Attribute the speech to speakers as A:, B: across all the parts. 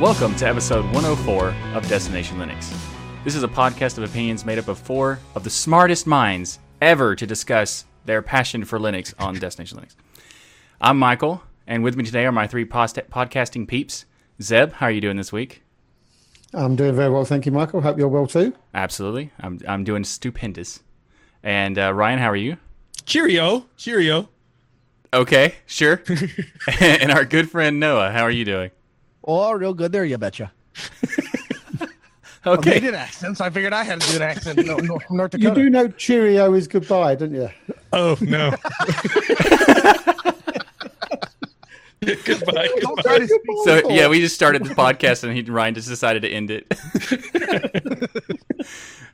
A: Welcome to episode 104 of Destination Linux. This is a podcast of opinions made up of four of the smartest minds ever to discuss their passion for Linux on Destination Linux. I'm Michael, and with me today are my three post- podcasting peeps. Zeb, how are you doing this week?
B: I'm doing very well, thank you, Michael. Hope you're well too.
A: Absolutely. I'm, I'm doing stupendous. And uh, Ryan, how are you?
C: Cheerio. Cheerio.
A: Okay, sure. and our good friend Noah, how are you doing?
D: Oh, real good there, you betcha. Well, they did accents. I figured I had to do an accent. No, no, from North
B: You
D: Dakota.
B: do know Cheerio is goodbye, don't you?
C: Oh no. goodbye.
D: Don't try to speak.
A: So yeah, we just started the podcast, and he, Ryan just decided to end it.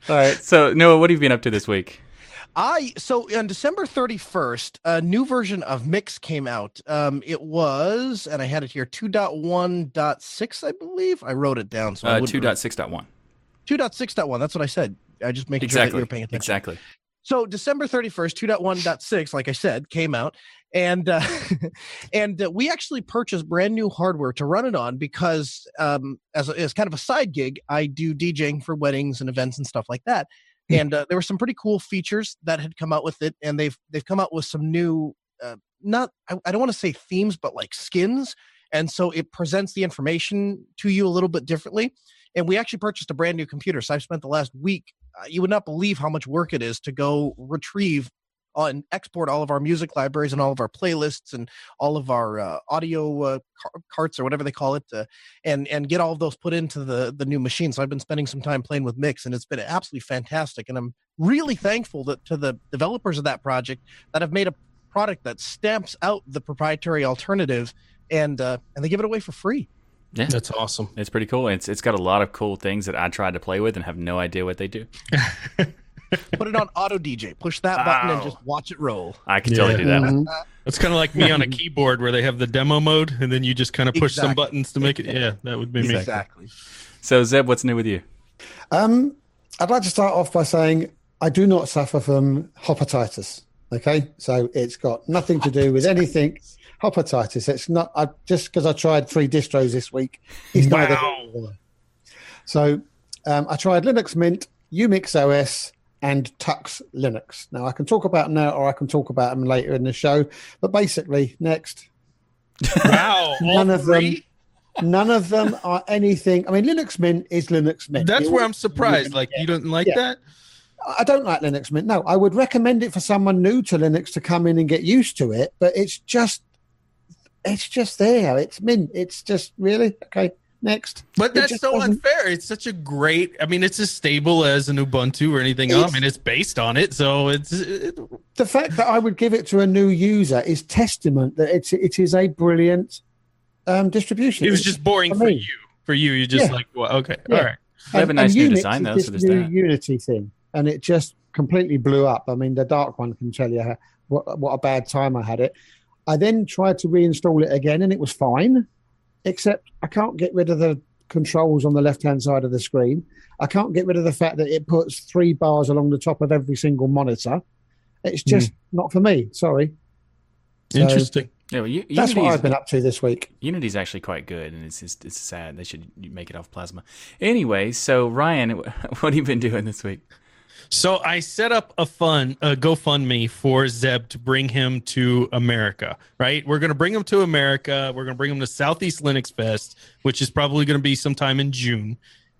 A: All right. So Noah, what have you been up to this week?
D: I so on December 31st, a new version of Mixxx came out. Um, it was, and I had it here, 2.1.6, I believe. I wrote it down. So
A: Uh,
D: wouldn't-
A: two dot six dot one.
D: 2.6.1. That's what I said. I just making sure that
A: Exactly.
D: you were paying attention.
A: Exactly.
D: So December 31st, 2.1.6, like I said, came out. And uh, and uh, we actually purchased brand new hardware to run it on because um, as, a, as kind of a side gig, I do DJing for weddings and events and stuff like that. And uh, there were some pretty cool features that had come out with it, and they've they've come out with some new, uh, not I, I don't want to say themes, but like skins. And so it presents the information to you a little bit differently. And we actually purchased a brand new computer. So I've spent the last week uh, you would not believe how much work it is to go retrieve uh, and export all of our music libraries and all of our playlists and all of our uh, audio uh, car- carts or whatever they call it, uh, and and get all of those put into the the new machine. So I've been spending some time playing with Mixxx, and it's been absolutely fantastic. And I'm really thankful that to the developers of that project that have made a product that stamps out the proprietary alternative, and uh, and they give it away for free.
A: Yeah,
C: That's awesome.
A: it's pretty cool. It's it's got a lot of cool things that I tried to play with and have no idea what they do.
D: Put it on auto DJ. Push that button and just watch it roll.
A: I can totally
C: Yeah.
A: do that.
B: Mhm.
C: It's kind of like me on a keyboard where they have the demo mode and then you just kind of push some buttons to make it. Yeah, that would be me.
D: Exactly.
A: So Zeb, what's new with you?
B: Um, I'd like to start off by saying I do not suffer from hepatitis. Okay, so it's got nothing to do with anything. Hepatitis. It's not I, just because I tried three distros this week. It's neither
C: Wow.
B: nor there. So um, I tried Linux Mint, Umix OS, and Tux Linux. Now I can talk about them now, or I can talk about them later in the show. But basically, next.
C: Wow.
B: None of them. None of them are anything. I mean, Linux Mint is Linux Mint.
C: That's
B: It
C: where I'm surprised. Like you don't like
B: Yeah.
C: that?
B: I don't like Linux Mint. No, I would recommend it for someone new to Linux to come in and get used to it. But it's just, it's just there. It's Mint. It's just really okay. Next,
C: But that's so
B: doesn't-
C: unfair. It's such a great. I mean, it's as stable as an Ubuntu or anything else. I
B: It's-
C: mean, it's based on it, so it's. It,
B: the fact that I would give it to a new user is testament that it's it is a brilliant um, distribution.
C: it was just boring
B: for
C: for you. For you, you're just
B: Yeah.
C: like, well, okay,
B: Yeah.
C: all right.
A: They have a nice
B: and
A: new
B: Unix
A: design though,
B: this
A: so there's
B: new
A: that.
B: Unity thing, and it just completely blew up. I mean, the dark one can tell you how, what what a bad time I had it. I then tried to reinstall it again, and it was fine, except I can't get rid of the controls on the left hand side of the screen. I can't get rid of the fact that it puts three bars along the top of every single monitor. It's just hmm. not for me. Sorry. So
C: Interesting.
A: Yeah, well, U-
B: That's what I've been up to this week.
A: Unity's actually quite good, and it's just, it's sad they should make it off Plasma. Anyway, so Ryan, what have you been doing this week?
C: So I set up a fund, a GoFundMe for Zeb to bring him to America. Right, we're going to bring him to America. We're going to bring him to Southeast Linux Fest, which is probably going to be sometime in June.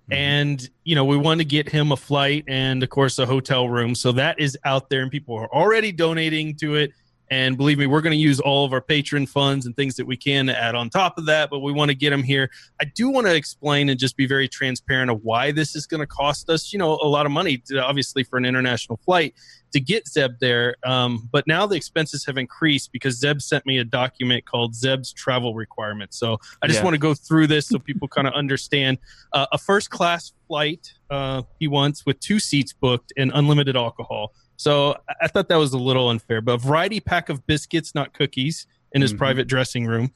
C: Mm-hmm. And you know, we want to get him a flight and, of course, a hotel room. So that is out there, and people are already donating to it. And believe me, we're going to use all of our patron funds and things that we can to add on top of that. But we want to get him here. I do want to explain and just be very transparent of why this is going to cost us, you know, a lot of money, to, obviously, for an international flight to get Zeb there. Um, but now the expenses have increased because Zeb sent me a document called Zeb's travel requirements. So I just
A: Yeah.
C: want to go through this so people kind of understand. Uh, a first class flight uh, he wants with two seats booked and unlimited alcohol. So I- thought that was a little unfair. But a variety pack of biscuits, not cookies, in his
A: Mhm.
C: private dressing room.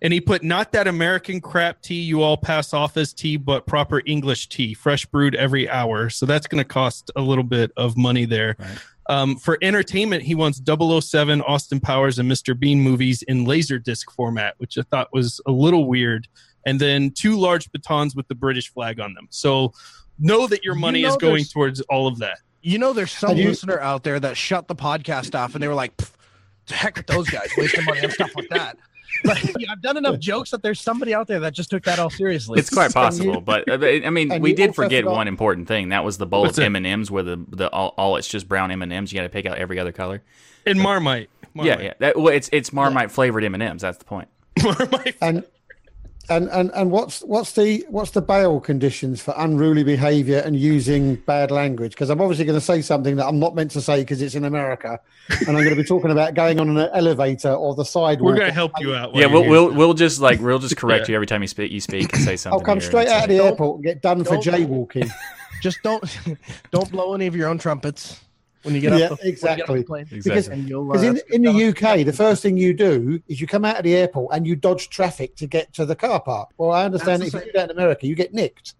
C: And he put not that American crap tea you all pass off as tea, but proper English tea, fresh brewed every hour. So that's going to cost a little bit of money there.
A: Right.
C: Um, for entertainment, he wants 007, Austin Powers, and Mr. Bean movies in Laserdisc format, which I thought was a little weird. and then two large batons with the British flag on them. So know that your
D: You
C: money
D: know
C: is going towards all of that.
D: You know, there's some
B: you-
D: listener out there that shut the podcast off and they were like, "Pff, to heck with those guys, wasting money on stuff like that. But yeah, I've done enough jokes that there's somebody out there that just took that all seriously.
A: It's quite possible,
B: you-
A: but uh, I mean, we did forget one important thing. That was the bowl
C: What's
A: of
C: that?
A: M and M's, where the the all, all it's just brown M and M's. You got to pick out every other color.
C: And Marmite. Marmite.
A: Yeah, yeah. That, well, it's it's Marmite flavored M and M's. That's the point.
C: Marmite.
B: and and and and what's what's the what's the bail conditions for unruly behaviour and using bad language? Because I'm obviously going to say something that I'm not meant to say because it's in America, and I'm going to be talking about going on an elevator or the sidewalk.
C: We're going to help you out.
A: Yeah, we'll,
C: here.
A: we'll we'll just like we'll just correct
C: Yeah.
A: you every time you speak. You speak and say something.
B: I'll come straight out of the
D: Don't-
B: airport and get done for jaywalking.
D: just don't don't blow any of your own trumpets when you get
B: Yeah,
D: up the, when you get
B: exactly.
D: the plane.
A: Exactly.
B: Because
D: uh,
B: in, in the UK, the first thing you do is you come out of the airport and you dodge traffic to get to the car park. Well, I understand
D: That's
B: if you do that in America, you get nicked.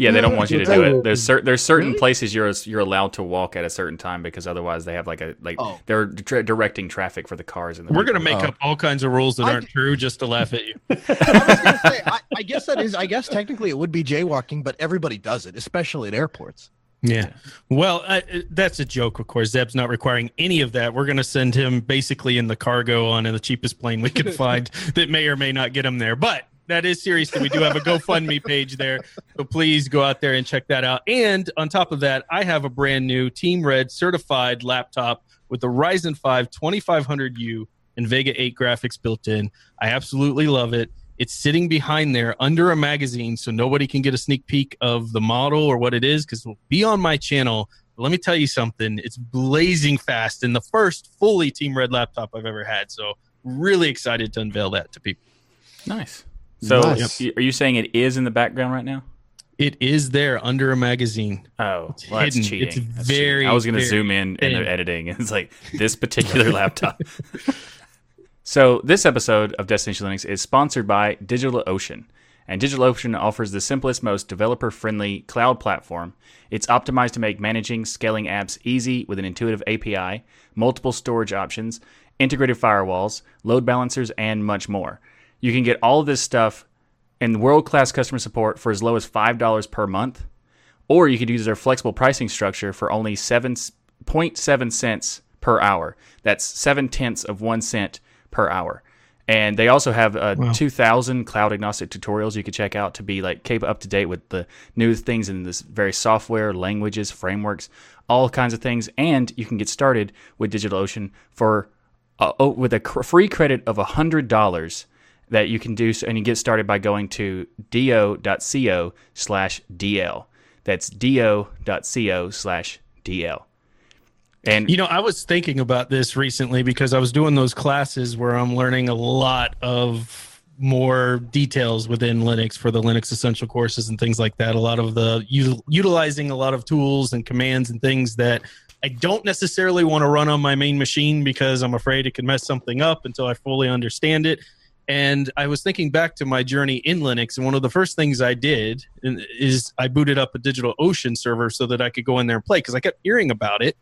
A: Yeah, they don't want you to do it. There's cer- there's certain
D: Really?
A: places you're you're allowed to walk at a certain time because otherwise they have like a like
D: Oh.
A: they're tra- directing traffic for the cars and the
C: We're gonna make
D: Oh.
C: up all kinds of rules that
D: I-
C: aren't true just to laugh at you.
D: I was gonna say, I, I guess that is. I guess technically it would be jaywalking, but everybody does it, especially at airports.
C: Yeah. Well, uh, uh, that's a joke, of course. Zeb's not requiring any of that. We're going to send him basically in the cargo on in the cheapest plane we can find that may or may not get him there. But that is serious we do have a GoFundMe page there. So please go out there and check that out. And on top of that, I have a brand new Team Red certified laptop with the Ryzen 5 2500U and Vega 8 graphics built in. I absolutely love it. It's sitting behind there under a magazine, so nobody can get a sneak peek of the model or what it is because it'll be on my channel. But let me tell you something, it's blazing fast and the first fully Team Red laptop I've ever had. So, really excited to unveil that to people.
A: Nice. So
B: Nice.
A: y- are you saying it is in the background right now?
C: It is there under a magazine.
A: Oh,
C: It's
A: well, that's
C: hidden.
A: cheating.
C: It's
A: That's cheating.
C: very,
A: I was going to zoom in in
C: thin.
A: the editing. It's like this particular laptop. so this episode of Destination Linux is sponsored by DigitalOcean. And DigitalOcean offers the simplest, most developer-friendly cloud platform. It's optimized to make managing, scaling apps easy with an intuitive API, multiple storage options, integrated firewalls, load balancers, and much more. You can get all of this stuff and world-class customer support for as low as $5 per month or you could use their flexible pricing structure for only 7.7 cents per hour. That's seven tenths of one cent per hour. And they also have uh, 2,000 cloud agnostic tutorials you could check out to be like keep up to date with the new things in this very software, languages, frameworks, all kinds of things. And you can get started with DigitalOcean for uh, oh, with a cr- free credit of $100 that you can do so, and you get started by going to do.co slash dl that's do.co slash dl and
C: You know, I was thinking about this recently because I was doing those classes where I'm learning a lot of more details within Linux for the Linux Essential courses and things like that. A lot of the util- utilizing a lot of tools and commands and things that I don't necessarily want to run on my main machine because I'm afraid it could mess something up until I fully understand it. And I was thinking back to my journey in Linux, and one of the first things I did is I booted up a Digital Ocean server so that I could go in there and play because I kept hearing about it.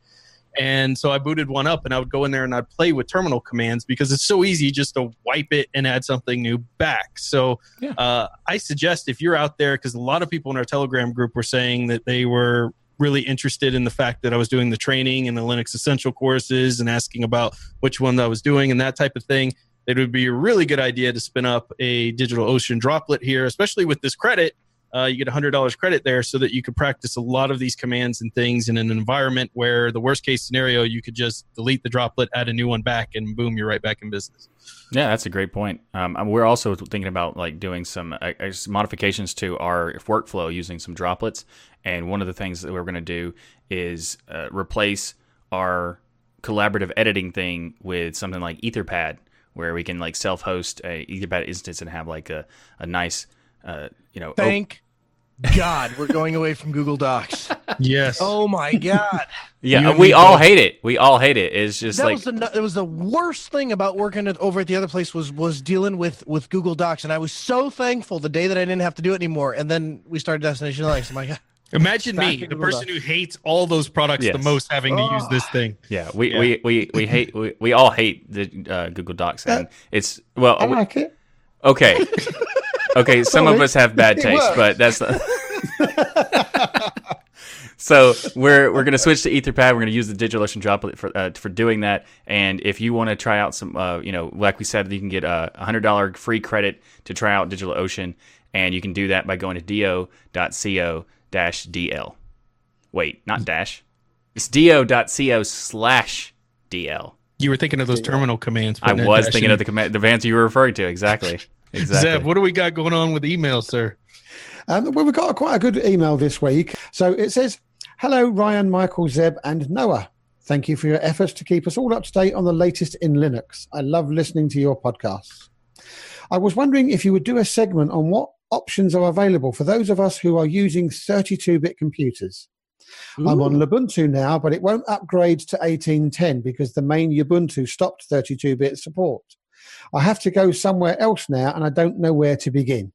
C: And so I booted one up and I would go in there and I'd play with terminal commands because it's so easy just to wipe it and add something new back. So
A: Yeah.
C: uh, I suggest if you're out there, because a lot of people in our Telegram group were saying that they were really interested in the fact that I was doing the training and the Linux Essential courses and asking about which one I was doing and that type of thing. It would be a really good idea to spin up a Digital Ocean droplet here, especially with this credit. Uh, you get $100 credit there so that you could practice a lot of these commands and things in an environment where the worst case scenario, you could just delete the droplet, add a new one back, and boom, you're right back in business.
A: yeah that's a great point um, we're also thinking about like doing some uh, uh, modifications to our workflow using some droplets and one of the things that we're going to do is uh, replace our collaborative editing thing with something like etherpad where we can like self-host a etherpad instance and have like a, a nice uh, you know op-
D: Thank God we're going away from Google Docs.
C: Yes.
D: Oh my God.
A: Yeah,
C: You
A: we all
C: both.
A: hate it. We all hate it. It's just
D: that
A: like
D: was the it was the worst thing about working at, over at the other place was was dealing with with Google Docs, and I was so thankful the day that I didn't have to do it anymore. And then we started Destination Linux. I'm like,
C: Imagine
D: Back
C: me, the
D: Google
C: person
D: Docs.
C: who hates all those products the most, having to use
D: Oh.
C: this thing.
A: yeah, we,
C: Yeah.
A: we, we, we hate we, we all hate the uh, Google Docs and it's well
B: I like it.
A: okay. Okay, some of us have bad
B: It
A: taste, but that's. so we're we're gonna switch to Etherpad. We're gonna use the DigitalOcean droplet for uh, for doing that. And if you want to try out some, uh, you know, like we said, you can get a hundred dollar free credit to try out DigitalOcean, and you can do that by going to do.co dash dl. Wait, not dash. It's do.co slash dl.
C: You were thinking of those terminal commands.
A: I was thinking
C: in.
A: of the command, the answer you were referring to. Exactly. Exactly.
C: Zeb, what do we got going on with email, sir?
B: Um, well, we've got a, quite a good email this week. So it says, Hello, Ryan, Michael, Zeb, and Noah. Thank you for your efforts to keep us all up to date on the latest in Linux. I love listening to your podcasts. I was wondering if you would do a segment on what options are available for those of us who are using 32 bit computers. I'm on Ubuntu now, but it won't upgrade to 1810 because the main Ubuntu stopped 32 bit support. I have to go somewhere else now and I don't know where to begin.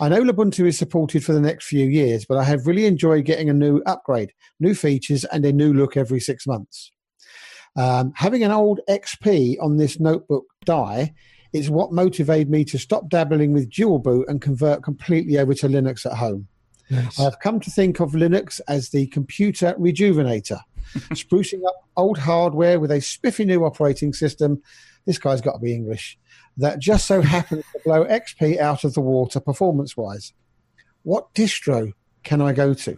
B: I know Ubuntu is supported for the next few years, but I have really enjoyed getting a new upgrade, new features, and a new look every six months. Um, having an old XP on this notebook die is what motivated me to stop dabbling with dual boot and convert completely over to Linux at home. I have come to think of Linux as the computer rejuvenator, sprucing up old hardware with a spiffy new operating system. This guy's got to be English. That just so happens to blow XP out of the water performance wise. What distro can I go to?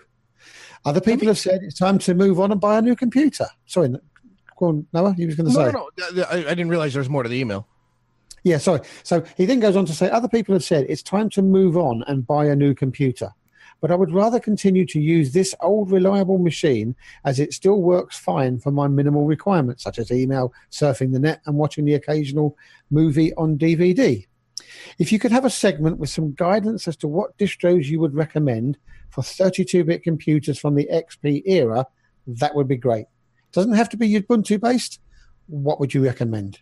B: Other people have said it's time to move on and buy a new computer. Sorry, go on, Noah, you was going to
D: No,
B: say.
D: no, no. I, I didn't realize there was more to the email.
B: Yeah, sorry. So he then goes on to say other people have said it's time to move on and buy a new computer. But I would rather continue to use this old reliable machine as it still works fine for my minimal requirements, such as email, surfing the net, and watching the occasional movie on DVD. If you could have a segment with some guidance as to what distros you would recommend for 32 bit computers from the XP era, that would be great. Doesn't have to be Ubuntu based. What would you recommend?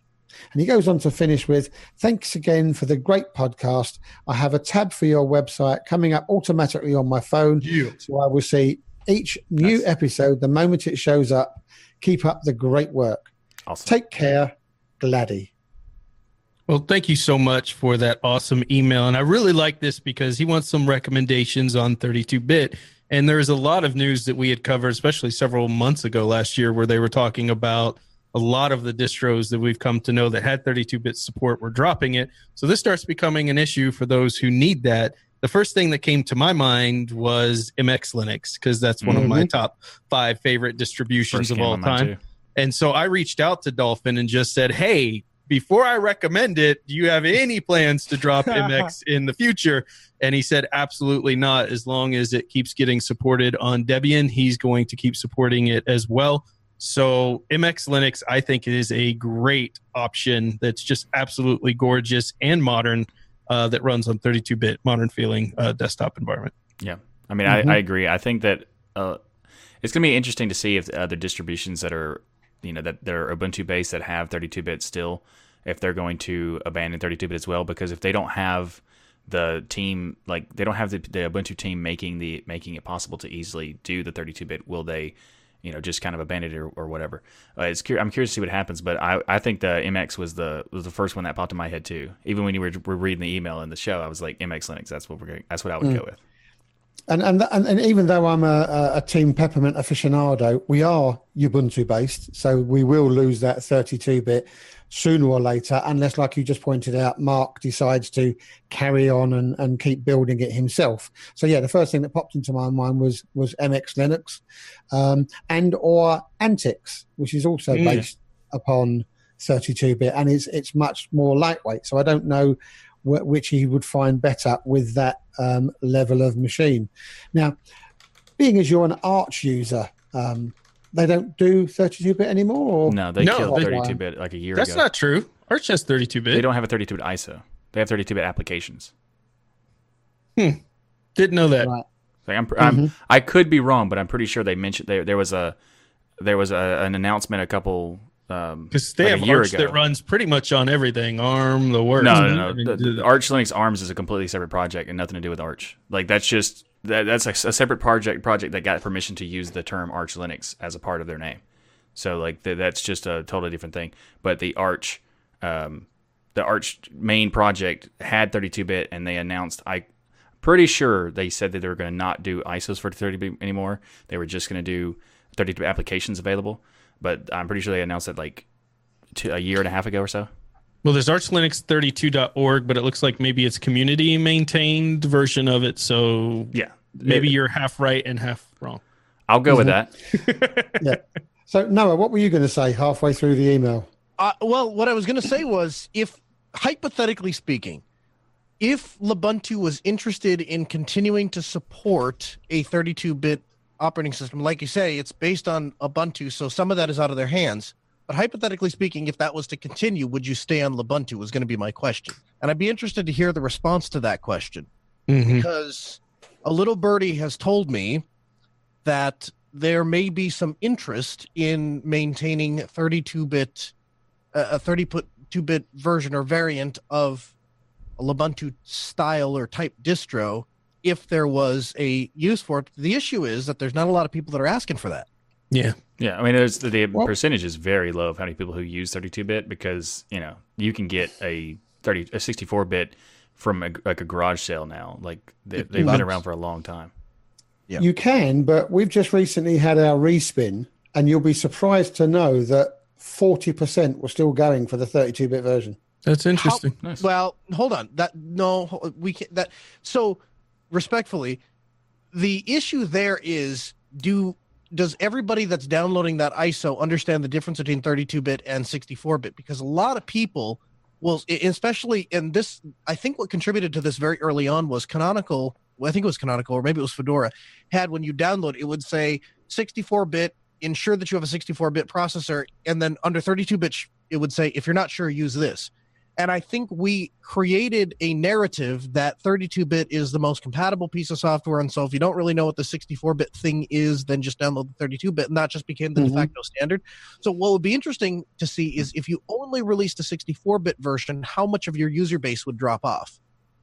B: And he goes on to finish with Thanks again for the great podcast. I have a tab for your website coming up automatically on my phone. So I will see each new
A: Nice.
B: episode the moment it shows up. Keep up the great work.
A: Awesome.
B: Take care, Gladdy.
C: Well, thank you so much for that awesome email. And I really like this because he wants some recommendations on 32 bit. And there's a lot of news that we had covered, especially several months ago last year, where they were talking about a lot of the distros that we've come to know that had 32 bit support were dropping it. So this starts becoming an issue for those who need that. The first thing that came to my mind was MX Linux, because that's one of my top five favorite distributions
A: First
C: of all time. And so I reached out to Dolphin and just said, Hey, before I recommend it, do you have any plans to drop MX in the future? And he said, Absolutely not. As long as it keeps getting supported on Debian, he's going to keep supporting it as well. So MX Linux, I think, is a great option that's just absolutely gorgeous and modern uh, that runs on 32 bit modern feeling uh, desktop environment.
A: Yeah, I mean,
B: Mhm.
A: I, I agree. I think that uh, it's going to be interesting to see if the other distributions that are, you know, that they're Ubuntu based that have 32-bit still, if they're going to abandon 32-bit as well. Because if they don't have the team, like they don't have the, the Ubuntu team making the making it possible to easily do the 32-bit, will they? You know, just kind of abandon it or, or whatever. Uh, it's cur- I'm curious to see what happens, but I, I think the MX was the was the first one that popped in my head too. Even when you were, were reading the email in the show, I was like MX Linux. That's what we're going. That's what I would go with.
B: And, and and even though I'm a, a, Team Peppermint aficionado, we are Ubuntu based, so we will lose that 32 bit sooner or later, unless, like you just pointed out, Mark decides to carry on and, and keep building it himself. So yeah, the first thing that popped into my mind was was MX Linux, um, and or Antix, which is also
C: Mm.
B: based upon 32 bit, and it's it's much more lightweight. So I don't know wh- which he would find better with that um, level of machine. Now, being as you're an Arch user, um, they don't do 32 bit anymore. Or?
A: No, they
C: No,
A: killed 32 bit like a year
C: That's
A: ago.
C: That's not true. Arch has 32-bit.
A: they don't have a 32 bit ISO. They have 32 bit applications.
C: Didn't know that.
B: Right.
A: Like I'm, I'm,
B: Mhm.
A: I could be wrong, but I'm pretty sure they mentioned there, there was a there was a, an announcement a couple um,
C: Because they
A: like a
C: have Arch
A: ago.
C: that runs pretty much on everything. ARM, the works.
A: No, no, no. The,
C: the-
A: the Arch Linux ARMS is a completely separate project and nothing to do with Arch. Like that's just that, that's a, a separate project project that got permission to use the term Arch Linux as a part of their name. So like th- that's just a totally different thing. But the Arch, um, the the Arch main project had 32-bit, and they announced I. Pretty sure they said that they were going to not do ISOs for 30-bit anymore. They were just going to do 32-bit applications available. But I'm pretty sure they announced it like two, a year and a half ago or so.
C: Well, there's archlinux32.org, but it looks like maybe it's community maintained version of it. So
A: Yeah,
C: maybe
A: It-
C: you're half right and half wrong.
A: I'll go with that.
B: Yeah. So Noah, what were you going to say halfway through the email?
D: Uh, well, what I was going to say was, if hypothetically speaking, if Lubuntu was interested in continuing to support a 32-bit operating system, like you say, it's based on Ubuntu, so some of that is out of their hands. But hypothetically speaking, if that was to continue, would you stay on Ubuntu? Was going to be my question, and I'd be interested to hear the response to that question
C: Mhm.
D: because a little birdie has told me that there may be some interest in maintaining 32-bit uh, a 32-bit version or variant of a Ubuntu style or type distro if there was a use for it. The issue is that there's not a lot of people that are asking for that.
C: Yeah.
A: Yeah, I mean, there's the, the
B: Well-
A: percentage is very low of how many people who use 32-bit because you know you can get a 30 a 64-bit from a, like a garage sale now. Like they, they've been around for a long time.
D: Yeah.
B: You can, but we've just recently had our respin, and you'll be surprised to know that 40% were still going for the 32 bit version.
C: That's interesting.
A: Nice.
D: Well, hold on. That no, we can't. that. So, respectfully, the issue there is do does everybody that's downloading that ISO understand the difference between 32-bit and 64-bit? Because a lot of people will, e- especially in this, I think what contributed to this very early on was Canonical. Well, I think it was Canonical, or maybe it was Fedora. Had when you download, it would say 64-bit. Ensure that you have a 64-bit processor, and then under 32-bit, it would say if you're not sure, use this. And I think we created a narrative that 32 bit is the most compatible piece of software. And so if you don't really know what the 64 bit thing is, then just download the 32 bit. And that just became the
B: Mhm.
D: de facto standard. So what would be interesting to see is if you only released a 64 bit version, how much of your user base would drop off?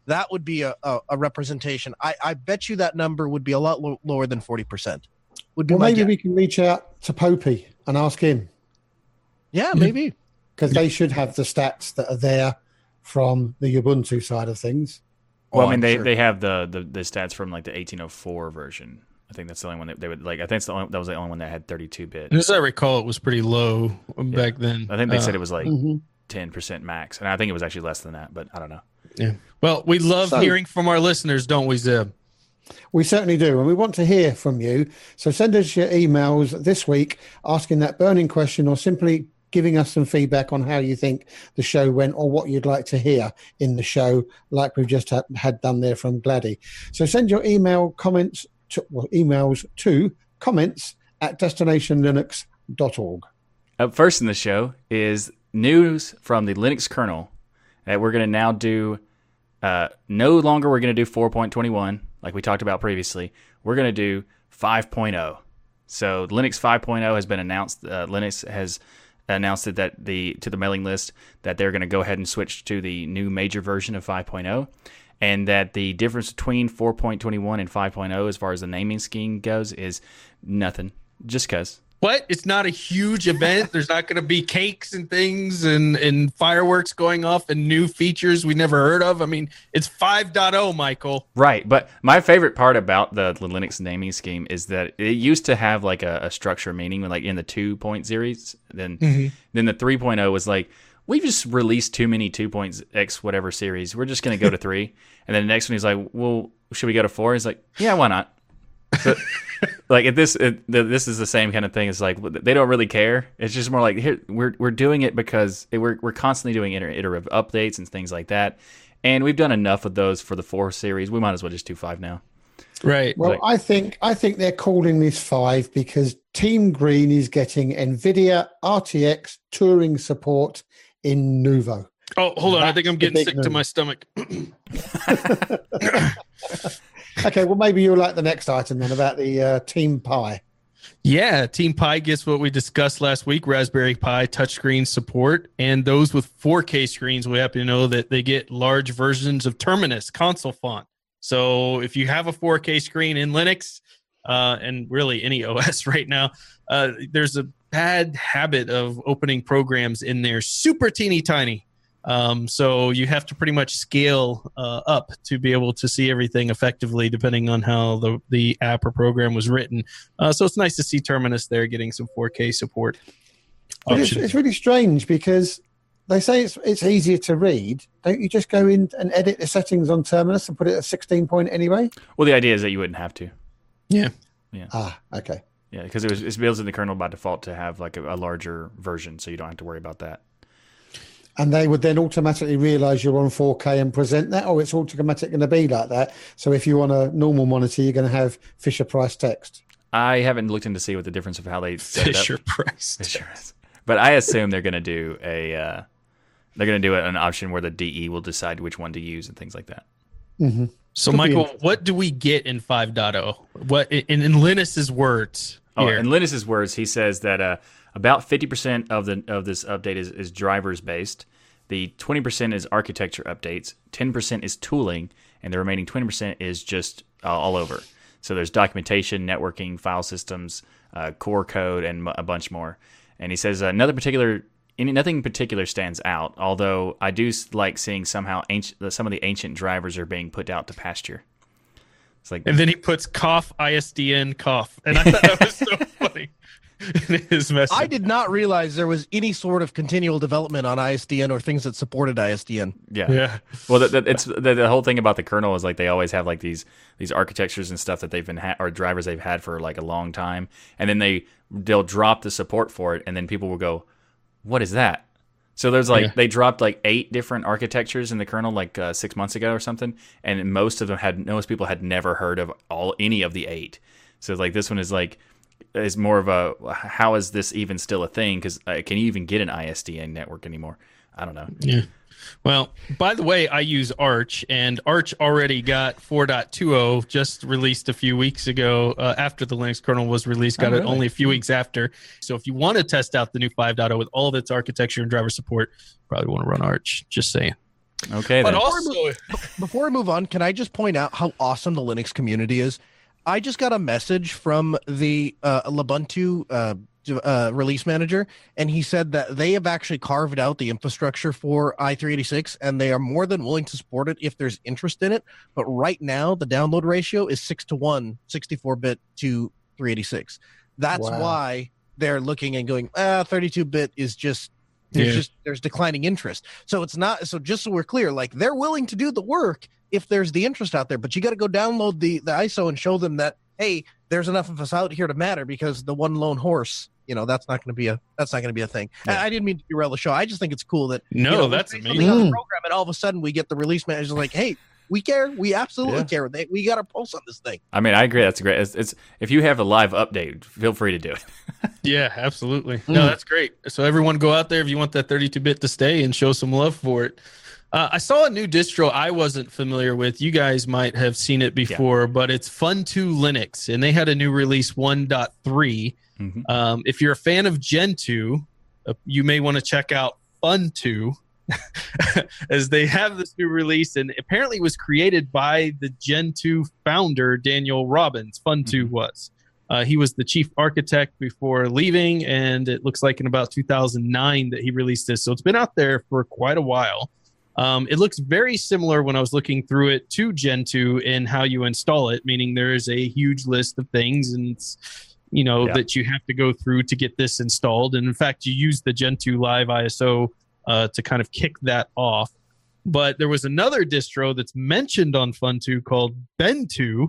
D: That would be a, a, a representation. I, I bet you that number would be a lot lo- lower than 40%. Would be
B: Well, maybe
D: guess.
B: we can reach out to Popey and ask him
D: yeah, maybe.
B: Because they should have the stats that are there from the Ubuntu side of things.
A: Well,
D: Oh,
A: I mean, they,
D: sure.
A: they have the, the, the stats from like the 1804 version. I think that's the only one that they would like. I think it's the only, that was the only one that had 32 bit.
C: As I recall, it was pretty low back then.
A: I think they
C: Uh,
A: said it was like
B: Mhm.
A: 10% max, and I think it was actually less than that, but I don't know. Yeah.
C: Well, we love
B: So-
C: hearing from our listeners, don't we, Zeb?
B: We certainly do, and we want to hear from you. So send us your emails this week asking that burning question or simply giving us some feedback on how you think the show went or what you'd like to hear in the show, like we've just had, had done there from Gladdy. So send your email comments to well, emails to comments at destinationlinux.org.
A: Up first in the show is news from the Linux kernel that we're going to now do. Uh, no longer we're going to do 4.21 like we talked about previously. We're going to do 5.0. So Linux 5.0 has been announced. Uh, Linux has announced it that the to the mailing list that they're going to go ahead and switch to the new major version of 5.0 and that the difference between 4.21 and 5.0 as far as the naming scheme goes is nothing. Just cuz
C: What? It's not a huge event. There's not going to be cakes and things and, and fireworks going off and new features we never heard of. I mean, it's 5.0, Michael.
A: Right, but my favorite part about the, the Linux naming scheme is that it used to have like a, a structure meaning, like in the two point series. Then mm-hmm. then the 3.0 was like we've just released too many 2.x whatever series. We're just gonna go to three, and then the next one he's like, well, should we go to four? He's like, yeah, why not? So, like if this it, this is the same kind of thing. It's like they don't really care. It's just more like here we're we're doing it because it, we're we're constantly doing iter- iterative updates and things like that. And we've done enough of those for the four series. We might as well just do five now.
C: Right.
B: Well,
A: Like-
B: I think I think they're calling this five because Team Green is getting NVIDIA RTX Turing support in Nouveau.
C: Oh, hold on. I think I'm getting
B: big
C: sick to my stomach.
B: Okay, well maybe you'll like the next item then about the uh, Team Pi.
C: Yeah, Team Pi gets what we discussed last week Raspberry Pi touchscreen support. And those with 4K screens, we happen to know that they get large versions of Terminus console font. So if you have a 4K screen in Linux, uh, and really any OS right now, uh, there's a bad habit of opening programs in there super teeny tiny. Um, so you have to pretty much scale uh, up to be able to see everything effectively, depending on how the the app or program was written. Uh, so it's nice to see Terminus there getting some 4K support.
B: But it's, it's really strange because they say it's it's easier to read. Don't you just go in and edit the settings on Terminus and put it at 16 point anyway?
A: Well, the idea is that you wouldn't have to.
C: Yeah. Yeah.
B: Ah, okay.
A: Yeah, because it was it's built in the kernel by default to have like a, a larger version, so you don't have to worry about that.
B: And they would then automatically realize you're on 4K and present that, or it's automatically going to be like that. So if you want a normal monitor, you're going to have Fisher Price text.
A: I haven't looked in to see what the difference of how they set it up.
C: Fisher Price.
A: Fisher is. But I assume they're going to do a uh, they're going to do an option where the DE will decide which one to use and things like that.
B: hmm
C: So,
B: Could
C: Michael, what do we get in 5.0? What in, in Linus's words?
A: Oh, in Linus's words, he says that uh, about fifty percent of the of this update is, is drivers based. The twenty percent is architecture updates. Ten percent is tooling, and the remaining twenty percent is just uh, all over. So there's documentation, networking, file systems, uh, core code, and m- a bunch more. And he says uh, another particular. Any, nothing in particular stands out, although I do like seeing somehow ancient, some of the ancient drivers are being put out to pasture. It's like
C: and then he puts cough ISDN cough, and I thought that was so funny his message.
D: I did not realize there was any sort of continual development on ISDN or things that supported ISDN.
A: yeah,
C: Yeah.
A: Well, the, the, it's the, the whole thing about the kernel is like they always have like these these architectures and stuff that they've been ha- or drivers they've had for like a long time, and then they they'll drop the support for it, and then people will go, "What is that?" So there's like
C: Yeah.
A: they dropped like eight different architectures in the kernel like uh, six months ago or something, and most of them had most people had never heard of all any of the eight. So like this one is like is more of a how is this even still a thing? Because uh, can you even get an ISDN network anymore? I don't know.
C: Yeah. Well, by the way, I use Arch, and Arch already got 4.20 just released a few weeks ago uh, after the Linux kernel was released. Got
B: Oh,
C: it only a few weeks after. So if you want to test out the new 5.0 with all of its architecture and driver support, probably want to run Arch. Just saying.
A: Okay,
C: But
A: then.
C: also,
D: Before I move on, can I just point out how awesome the Linux community is? I just got a message from the uh, Lubuntu uh, uh, release manager, and he said that they have actually carved out the infrastructure for i386, and they are more than willing to support it if there's interest in it. But right now, the download ratio is six to one, 64-bit to 386. That's
B: Wow.
D: why they're looking and going, ah, 32-bit is just there's
C: Yeah.
D: just there's declining interest. So it's not so just so we're clear, like they're willing to do the work if there's the interest out there, but you got to go download the the ISO and show them that hey, there's enough of us out here to matter because the one lone horse, you know, that's not going to be a that's not going to be a thing.
A: Yeah.
D: I, I didn't mean to derail the show. I just think it's cool that
C: no,
D: you know,
C: that's amazing.
D: something on the program, and all of a sudden we get the release manager like, hey, we care, we absolutely
A: Yeah.
D: care. They, we got our pulse on this thing.
A: I mean, I agree. That's great. It's, it's if you have a live update, feel free to do it.
C: Yeah, absolutely. No, that's great. So everyone go out there if you want that 32 bit to stay and show some love for it. Uh, I saw a new distro I wasn't familiar with. You guys might have seen it before, but it's Funtoo Linux, and they had a new release 1.3.
A: Mhm.
C: Um, if you're a fan of Gentoo, uh, you may want to check out Funtoo, as they have this new release, and apparently it was created by the Gentoo founder Daniel Robbins. Funtoo
A: Mhm.
C: was. Uh, he was the chief architect before leaving, and it looks like in about 2009 that he released this. So it's been out there for quite a while. Um, it looks very similar when I was looking through it to Gentoo in how you install it, meaning there is a huge list of things and it's you know
A: Yeah.
C: that you have to go through to get this installed. And in fact, you use the Gentoo Live ISO uh, to kind of kick that off. But there was another distro that's mentioned on Funtoo called Ben2.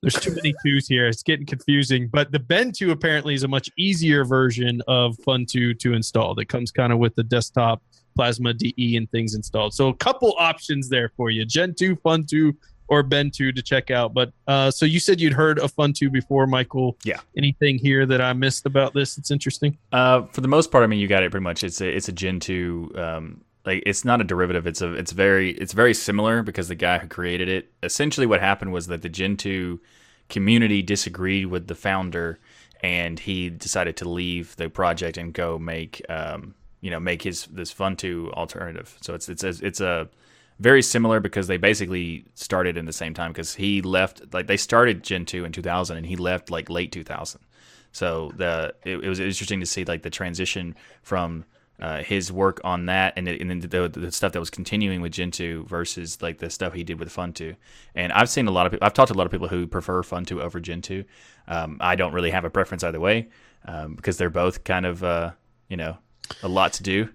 C: There's too many twos here. It's getting confusing. But the Ben2 apparently is a much easier version of Funtoo to install. That comes kind of with the desktop Plasma DE and things installed. So a couple options there for you: Gentoo, Fun 2, or Ben 2 to check out. But uh, so you said you'd heard of Funtoo before, Michael.
A: Yeah.
C: Anything here that I missed about this that's interesting?
A: Uh, for the most part, I mean, you got it pretty much. It's a it's a Gentoo. Um, like it's not a derivative. It's a it's very it's very similar because the guy who created it. Essentially, what happened was that the Gentoo community disagreed with the founder, and he decided to leave the project and go make um, you know make his this Funtoo alternative. So it's it's a, it's a very similar because they basically started in the same time because he left like they started Gentoo in 2000 and he left like late 2000. So the it, it was interesting to see like the transition from uh, his work on that and, and then the, the stuff that was continuing with Gentoo versus like the stuff he did with Funtoo. And I've seen a lot of people. I've talked to a lot of people who prefer Funtoo over Gentoo. Um, I don't really have a preference either way um, because they're both kind of uh, you know a lot to do.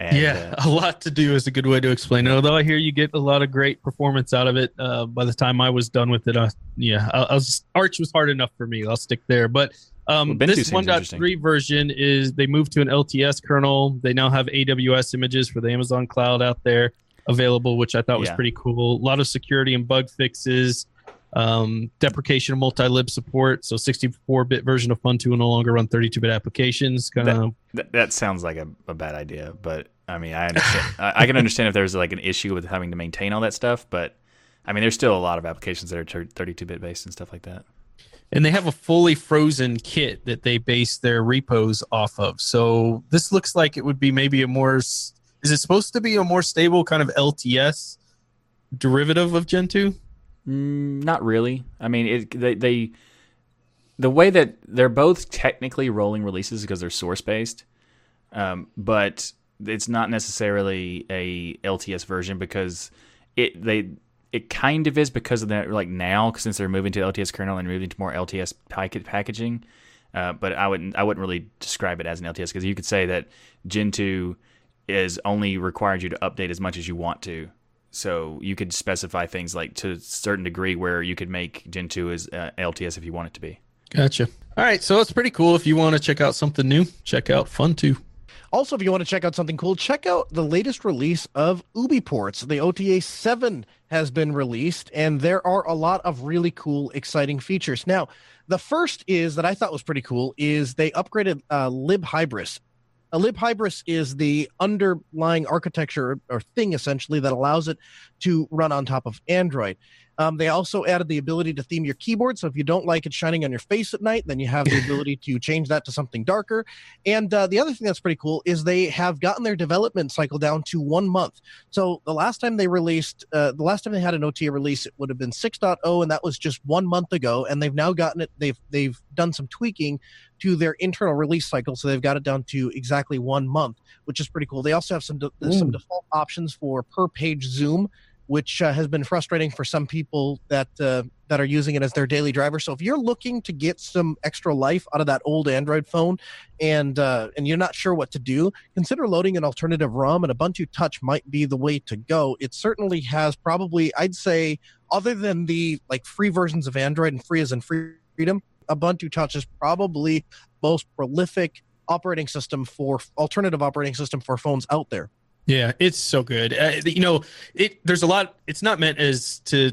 C: And, yeah, uh, a lot to do is a good way to explain it. Although I hear you get a lot of great performance out of it. Uh, by the time I was done with it, uh, yeah, I, I was, Arch was hard enough for me. I'll stick there. But um, well, this 1.3 version is they moved to an LTS kernel. They now have AWS images for the Amazon cloud out there available, which I thought was pretty cool. A lot of security and bug fixes, um, deprecation of multi-lib support. So 64-bit version of Funtoo will no longer run 32-bit applications. Kind
A: of that, that, sounds like a, a, bad idea, but I mean, I understand. I, I, can understand if there's like an issue with having to maintain all that stuff, but I mean, there's still a lot of applications that are 32-bit based and stuff like that
C: and they have a fully frozen kit that they base their repos off of. So this looks like it would be maybe a more is it supposed to be a more stable kind of LTS derivative of Gentoo?
A: Mm, not really. I mean, it, they, they the way that they're both technically rolling releases because they're source based, um, but it's not necessarily a LTS version because it they it kind of is because of that like now since they're moving to LTS kernel and moving to more LTS packet packaging. Uh, but I wouldn't I wouldn't really describe it as an LTS because you could say that Gentoo is only required you to update as much as you want to. So you could specify things like to a certain degree where you could make Gentoo as uh, LTS if you want it to be.
C: Gotcha. All right, so it's pretty cool. If you want to check out something new, check out Funtoo.
D: Also, if you want to check out something cool, check out the latest release of UBports. The OTA 7 has been released, and there are a lot of really cool, exciting features. Now, the first is that I thought was pretty cool is they upgraded uh, libhybris. A libhybris is the underlying architecture or thing essentially that allows it to run on top of Android. Um, they also added the ability to theme your keyboard. So if you don't like it shining on your face at night, then you have the ability to change that to something darker. And uh, the other thing that's pretty cool is they have gotten their development cycle down to one month. So the last time they released, uh, the last time they had an OTA release, it would have been 6.0, and that was just one month ago. And they've now gotten it. They've they've done some tweaking to their internal release cycle, so they've got it down to exactly one month, which is pretty cool. They also have some de- some default options for per page zoom which uh, has been frustrating for some people that uh, that are using it as their daily driver. So if you're looking to get some extra life out of that old Android phone, and uh, and you're not sure what to do, consider loading an alternative ROM. And Ubuntu Touch might be the way to go. It certainly has probably, I'd say, other than the like free versions of Android and free as in free freedom, Ubuntu Touch is probably most prolific operating system for alternative operating system for phones out there.
C: Yeah, it's so good. Uh, you know, it there's a lot. It's not meant as to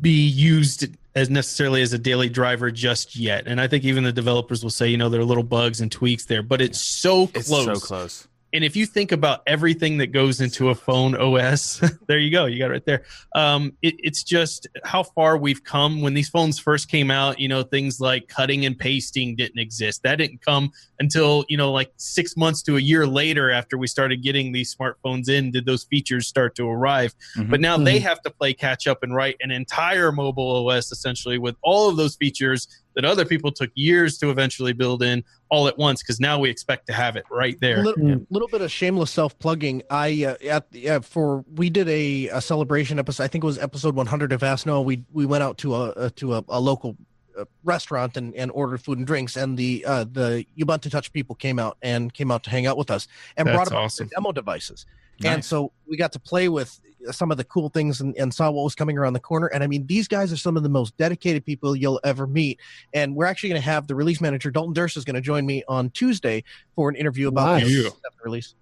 C: be used as necessarily as a daily driver just yet. And I think even the developers will say, you know, there are little bugs and tweaks there, but it's so close. It's
A: so close
C: and if you think about everything that goes into a phone OS, there you go, you got it right there. Um, it, it's just how far we've come. When these phones first came out, you know, things like cutting and pasting didn't exist. That didn't come until you know, like six months to a year later after we started getting these smartphones in. Did those features start to arrive? Mm-hmm. But now mm-hmm. they have to play catch up and write an entire mobile OS essentially with all of those features that other people took years to eventually build in all at once because now we expect to have it right there.
D: A little, yeah. little bit of shameless self plugging. I uh, at uh, for we did a, a celebration episode. I think it was episode 100 of Ask Noah. We we went out to a, a to a, a local uh, restaurant and, and ordered food and drinks and the uh, the Ubuntu Touch people came out and came out to hang out with us and That's brought up awesome. demo devices. Nice. And so we got to play with some of the cool things and, and, saw what was coming around the corner. And I mean, these guys are some of the most dedicated people you'll ever meet. And we're actually going to have the release manager, Dalton Durst, is going to join me on Tuesday for an interview about nice. the release.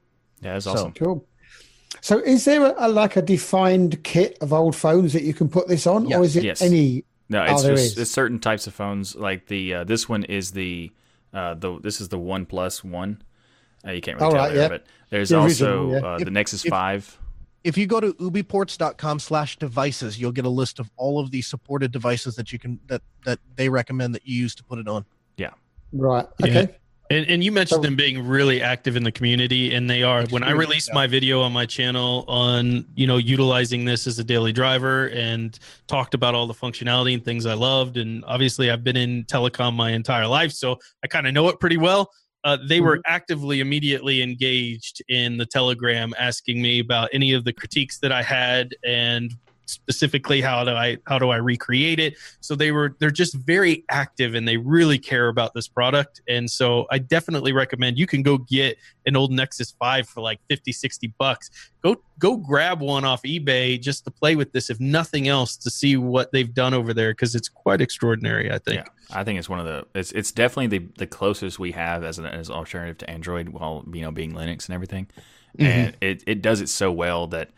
A: Yeah, that's awesome.
B: So, cool. So, is there a, a, like a defined kit of old phones that you can put this on, yes. or is it yes. any?
A: No, it's oh, just it's certain types of phones. Like the uh, this one is the uh, the this is the One Plus One. Uh, you can't really tell right, there, but there's the also original, yeah. uh, the if, Nexus if, Five
D: if you go to ubports.com slash devices you'll get a list of all of the supported devices that you can that that they recommend that you use to put it on.
A: Yeah.
B: Right. Okay. Yeah.
C: And, and you mentioned so, them being really active in the community, and they are. When I released my video on my channel on you know utilizing this as a daily driver and talked about all the functionality and things I loved, and obviously I've been in telecom my entire life, so I kind of know it pretty well uh, they were actively immediately engaged in the telegram asking me about any of the critiques that i had and specifically how do i how do i recreate it? So they were they're just very active and they really care about this product. And so i definitely recommend you can go get an old nexus 5 for like 50 60 bucks. Go go grab one off ebay just to play with this if nothing else to see what they've done over there because it's quite extraordinary i think.
A: Yeah, I think it's one of the it's it's definitely the the closest we have as an as alternative to Android while you know being Linux and everything, mm-hmm. and it it does it so well that.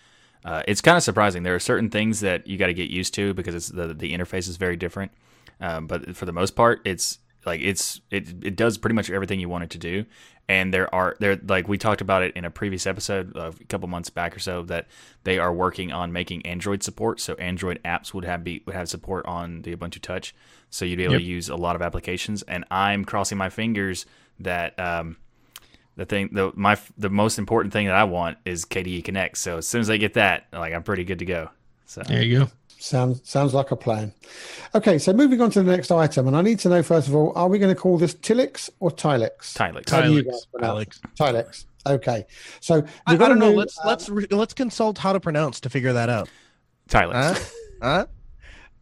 A: Uh, it's kind of surprising. There are certain things that you got to get used to because it's the the interface is very different. Um, but for the most part, it's like it's it it does pretty much everything you want it to do. And there are there like we talked about it in a previous episode uh, a couple months back or so that they are working on making Android support. So Android apps would have be would have support on the Ubuntu Touch. So you'd be able
C: Yep.
A: to use a lot of applications. And I'm crossing my fingers that um, the thing the my the most important thing that I want is KDE Connect. So as soon as I get that, like I'm pretty good to go. So
C: there you go
B: Sounds sounds like a plan. Okay, so moving on to the next item, and I need to know first of all, are we going to call this Tilix or Tilix?
A: Tilix.
B: How do you
C: Tilix,
B: guys pronounce Okay, so
D: I, I
B: we've got a
D: don't know.
B: new,
D: Let's
B: uh,
D: let's re- let's consult how to pronounce to figure that out.
A: Tilix.
D: Huh? Huh?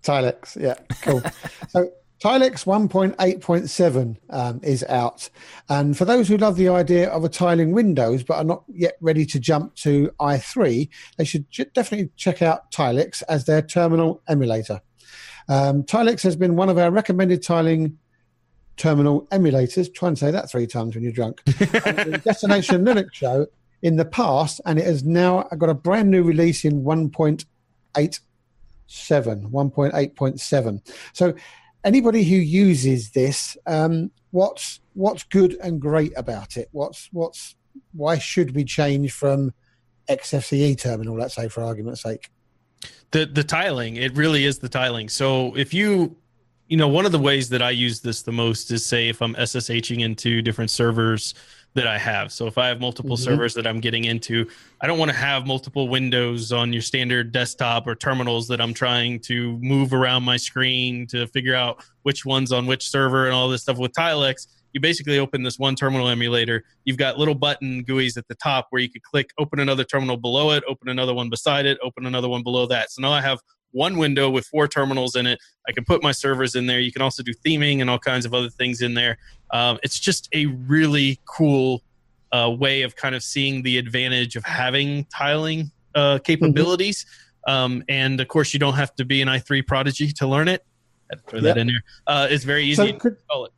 B: Tilix, yeah, cool. so Tilix 1.8.7 um, is out. And for those who love the idea of a tiling Windows but are not yet ready to jump to i3, they should definitely check out Tilix as their terminal emulator. Um, Tilix has been one of our recommended tiling terminal emulators. Try and say that three times when you're drunk. Destination Linux show in the past, and it has now got a brand new release in 1.8 seven, 1.8.7. So anybody who uses this, um, what's what's good and great about it? What's what's why should we change from XFCE terminal, let's say for argument's sake?
C: the the tiling it really is the tiling so if you you know one of the ways that i use this the most is say if i'm sshing into different servers that i have so if i have multiple
B: Mhm.
C: servers that i'm getting into i don't want to have multiple windows on your standard desktop or terminals that i'm trying to move around my screen to figure out which one's on which server and all this stuff with Tilix you basically open this one terminal emulator. You've got little button GUIs at the top where you could click open another terminal below it, open another one beside it, open another one below that. So now I have one window with four terminals in it. I can put my servers in there. You can also do theming and all kinds of other things in there. Um, it's just a really cool uh, way of kind of seeing the advantage of having tiling uh, capabilities. Um, and of course, you don't have to be an i3 prodigy to learn it. Had to throw that in there. Uh, it's very easy
B: So
C: to
B: could,
C: install it.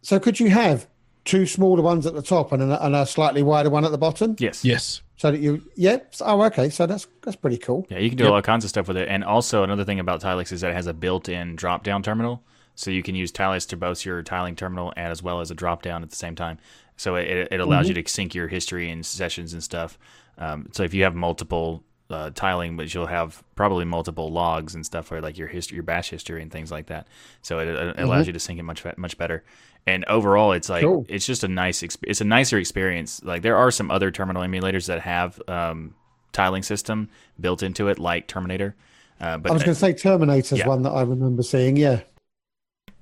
B: so could you have two smaller ones at the top and a, and a slightly wider one at the bottom?
A: Yes.
C: Yes.
B: So that you, yeah. Oh, okay. So that's that's pretty cool.
A: Yeah, you can do
C: Yep.
A: all kinds of stuff with it. And also another thing about Tilix is that it has a built-in drop-down terminal, so you can use Tilix to both your tiling terminal and as well as a drop-down at the same time. So it, it allows you to sync your history and sessions and stuff. Um, so if you have multiple uh, tiling, but you'll have probably multiple logs and stuff for like your history, your bash history and things like that. So it, it allows you to sync it much much better. And overall, it's like
B: Cool.
A: it's just a nice, exp- it's a nicer experience. Like there are some other terminal emulators that have um, tiling system built into it, like Terminator. Uh, but
B: I was going to say Terminator's
A: yeah.
B: one that I remember seeing. Yeah.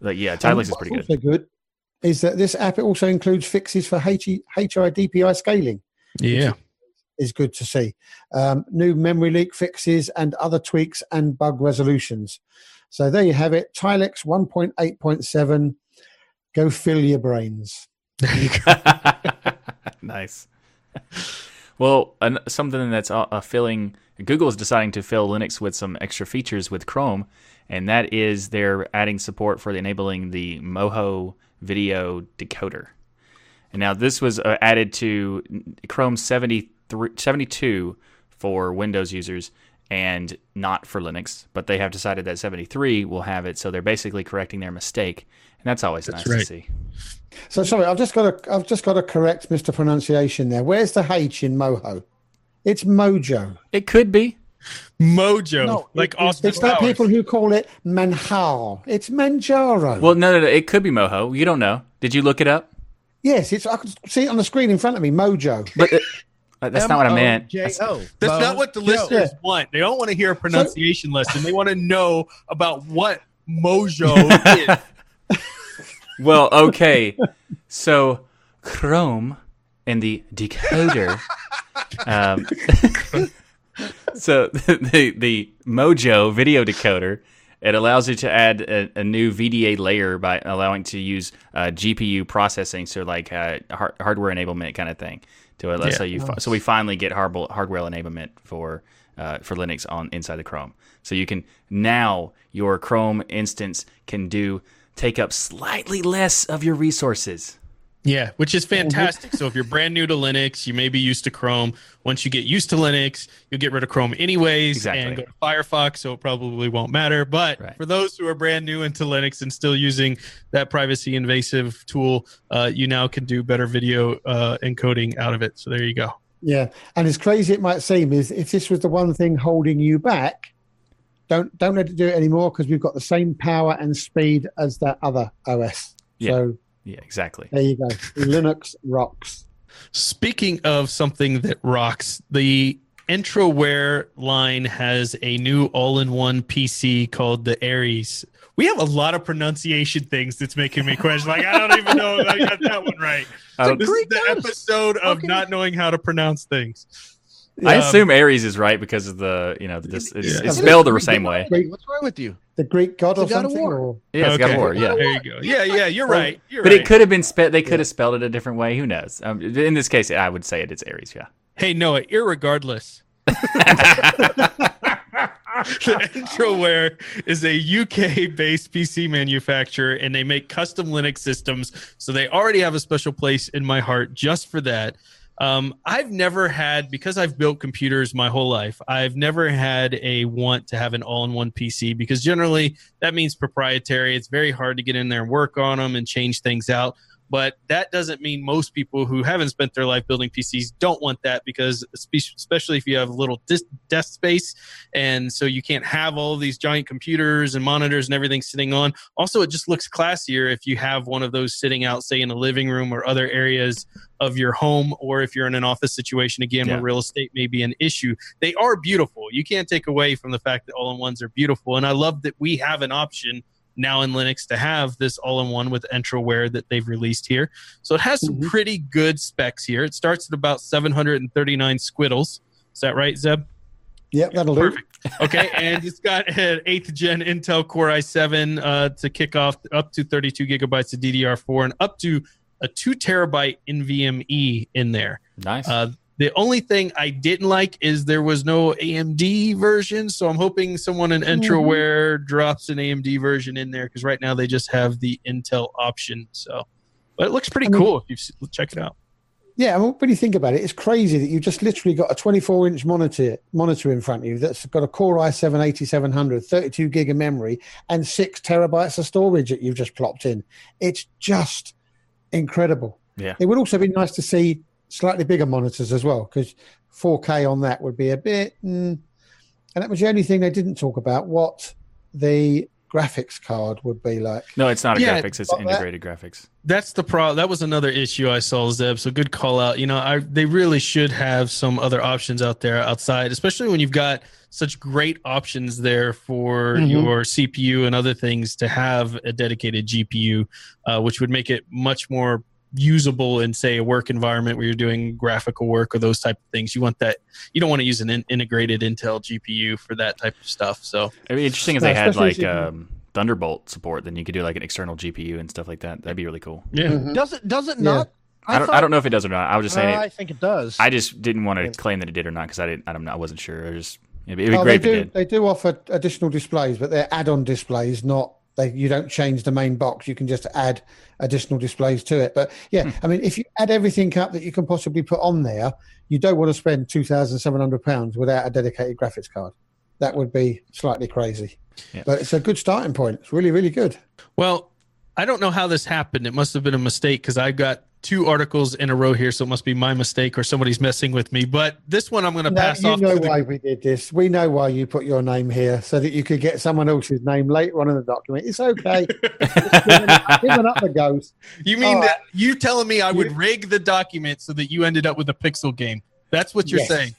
A: like, yeah, tiling is pretty good.
B: Good is that this app it also includes fixes for H- HIDPI scaling.
C: Yeah.
B: is good to see. Um, new memory leak fixes and other tweaks and bug resolutions. So there you have it. Tilix 1.8.7. Go fill your brains.
A: nice. Well, an, something that's uh, uh, filling Google is deciding to fill Linux with some extra features with Chrome, and that is they're adding support for enabling the Moho video decoder. And now this was uh, added to Chrome 73, 72 for Windows users and not for Linux, but they have decided that 73 will have it, so they're basically correcting their mistake, and that's always
C: That's
A: nice
C: right.
A: to see.
B: So sorry, I've just got to I've just got to correct Mr. Pronunciation there. Where's the H in Moho? It's Mojo.
A: It could be.
C: Mojo.
B: No,
C: like
B: it-
C: Austin
B: it's like
C: Powers.
B: people who call it Manhal. It's Manjaro.
A: Well, no, no, no. It could be Moho. You don't know. Did you look it up?
B: yes, it's I can see it on the screen in front of me. Mojo.
A: But it, uh, that's not what I meant. That's-
D: M-O-J-O.
C: That's not what the
D: Mojo.
C: listeners want. They don't want to hear a pronunciation lesson. They want to know about what Mojo is.
A: Well, okay. so Chrome and the decoder. um, so the the Mojo video decoder it allows you to add a, a new VDA layer by allowing to use uh, GPU processing, so like uh, har- hardware enablement kind of thing. To uh,
C: Yeah.
A: so you fi- so we finally get hardware hardware enablement for uh, for Linux on inside the Chrome. So you can now your Chrome instance can do take up slightly less of your resources.
C: Yeah, which is fantastic. so if you're brand new to Linux, you may be used to Chrome. Once you get used to Linux, you'll get rid of Chrome anyways
A: Exactly.
C: and go to Firefox, so it probably won't matter. But
A: Right.
C: for those who are brand new into Linux and still using that privacy invasive tool, uh, you now can do better video uh, encoding out of it. So there you go.
B: Yeah, and as crazy it might seem, is if this was the one thing holding you back, don't don't let it do it anymore because we've got the same power and speed as that other OS.
A: Yeah.
B: So
A: Yeah, exactly.
B: there you go. Linux rocks.
C: Speaking of something that rocks, the Entroware line has a new all-in-one PC called the Ares. We have a lot of pronunciation things that's making me question. Like I don't even know if I got that one right.
A: I
C: This is the episode of
D: Okay.
C: not knowing how to pronounce things.
A: I
C: Um,
A: assume Ares is right because of the you know this it's,
C: Yeah.
A: it's spelled the same way.
D: What's wrong with you?
B: The Greek god
D: It's
B: or
D: a god of
B: something?
D: war.
B: Or
A: Yeah, it's got
C: Okay.
A: war. Yeah,
C: There you go. Yeah, yeah, you're right. You're
A: but
C: right.
A: it could have been spelled. they could have spelled it a different way. Who knows? Um, in this case, I would say it's Ares. Yeah.
C: Hey, Noah, irregardless. the Entroware is a UK based PC manufacturer and they make custom Linux systems. So they already have a special place in my heart just for that. Um, I've never had, because I've built computers my whole life, I've never had a want to have an all in one PC because generally that means proprietary. It's very hard to get in there and work on them and change things out. But that doesn't mean most people who haven't spent their life building PCs don't want that because, especially if you have a little dis- desk space, and so you can't have all these giant computers and monitors and everything sitting on. Also, it just looks classier if you have one of those sitting out, say, in the living room or other areas of your home, or if you're in an office situation again
A: Yeah.
C: where real estate may be an issue. They are beautiful. You can't take away from the fact that all in ones are beautiful. And I love that we have an option now in Linux to have this all in one with Entroware that they've released here. So it has some
B: Mhm.
C: pretty good specs here. It starts at about 739 squiddles. Is that right, Zeb?
B: Yep, that'll do.
C: Perfect. Okay, and it's got an eighth gen Intel Core i7 uh, to kick off up to 32 gigabytes of DDR4 and up to a two terabyte NVMe in there.
A: Nice.
C: Uh, the only thing I didn't like is there was no AMD version, so I'm hoping someone in Entroware mm-hmm. drops an AMD version in there because right now they just have the Intel option. So, but it looks pretty
B: I mean-
C: cool if you check it out.
B: Yeah, I mean, when you think about it, it's crazy that you've just literally got a 24 inch monitor monitor in front of you that's got a Core i7 8700, 32 gig of memory, and six terabytes of storage that you've just plopped in. It's just incredible.
A: Yeah.
B: It would also be nice to see slightly bigger monitors as well, because 4K on that would be a bit. Mm, and that was the only thing they didn't talk about what the graphics card would be like.
A: no, it's not a
C: yeah,
A: graphics. It's
B: got that.
A: integrated graphics.
C: That's the problem. That was another issue I saw, Zeb. So good call out. You know, I they really should have some other options out there outside, especially when you've got such great options there for
B: Mhm.
C: your CPU and other things to have a dedicated GPU, uh, which would make it much more usable in say a work environment where you're doing graphical work or those type of things you want that you don't want to use an in- integrated intel gpu for that type of stuff so
A: It'd be interesting if
B: No,
A: they had like um, Thunderbolt support. Then you could do like an external GPU and stuff like that. That'd be really cool.
C: yeah
B: Mhm.
D: Does it? Does it
B: Yeah.
D: not?
A: I, don't. I don't know if it does or not. I was just saying.
D: I
A: it,
D: think it does.
A: I just didn't want to
D: Yeah.
A: claim that it did or not because I didn't. I don't know. I wasn't sure. It was just. It'd be, it'd be
B: Oh,
A: great
B: they
A: if it
B: do.
A: did.
B: They do offer additional displays, but they're add-on displays, not they. You don't change the main box. You can just add additional displays to it. But yeah,
A: Hmm.
B: I mean, if you add everything up that you can possibly put on there, you don't want to spend two thousand seven hundred pounds without a dedicated graphics card. That would be slightly crazy.
A: Yeah.
B: But it's a good starting point. It's really, really good.
C: Well, I don't know how this happened. It must have been a mistake because I've got two articles in a row here, so it must be my mistake or somebody's messing with me. But this one I'm going to
B: No,
C: pass
B: you
C: off.
B: You know
C: to the,
B: why we did this. We know why you put your name here so that you could get someone else's name later on in the document. It's okay. giving, up, giving up the ghost.
C: you mean that you telling me I would rig the document so that you ended up with a pixel game? That's what you're
B: Yes.
C: saying.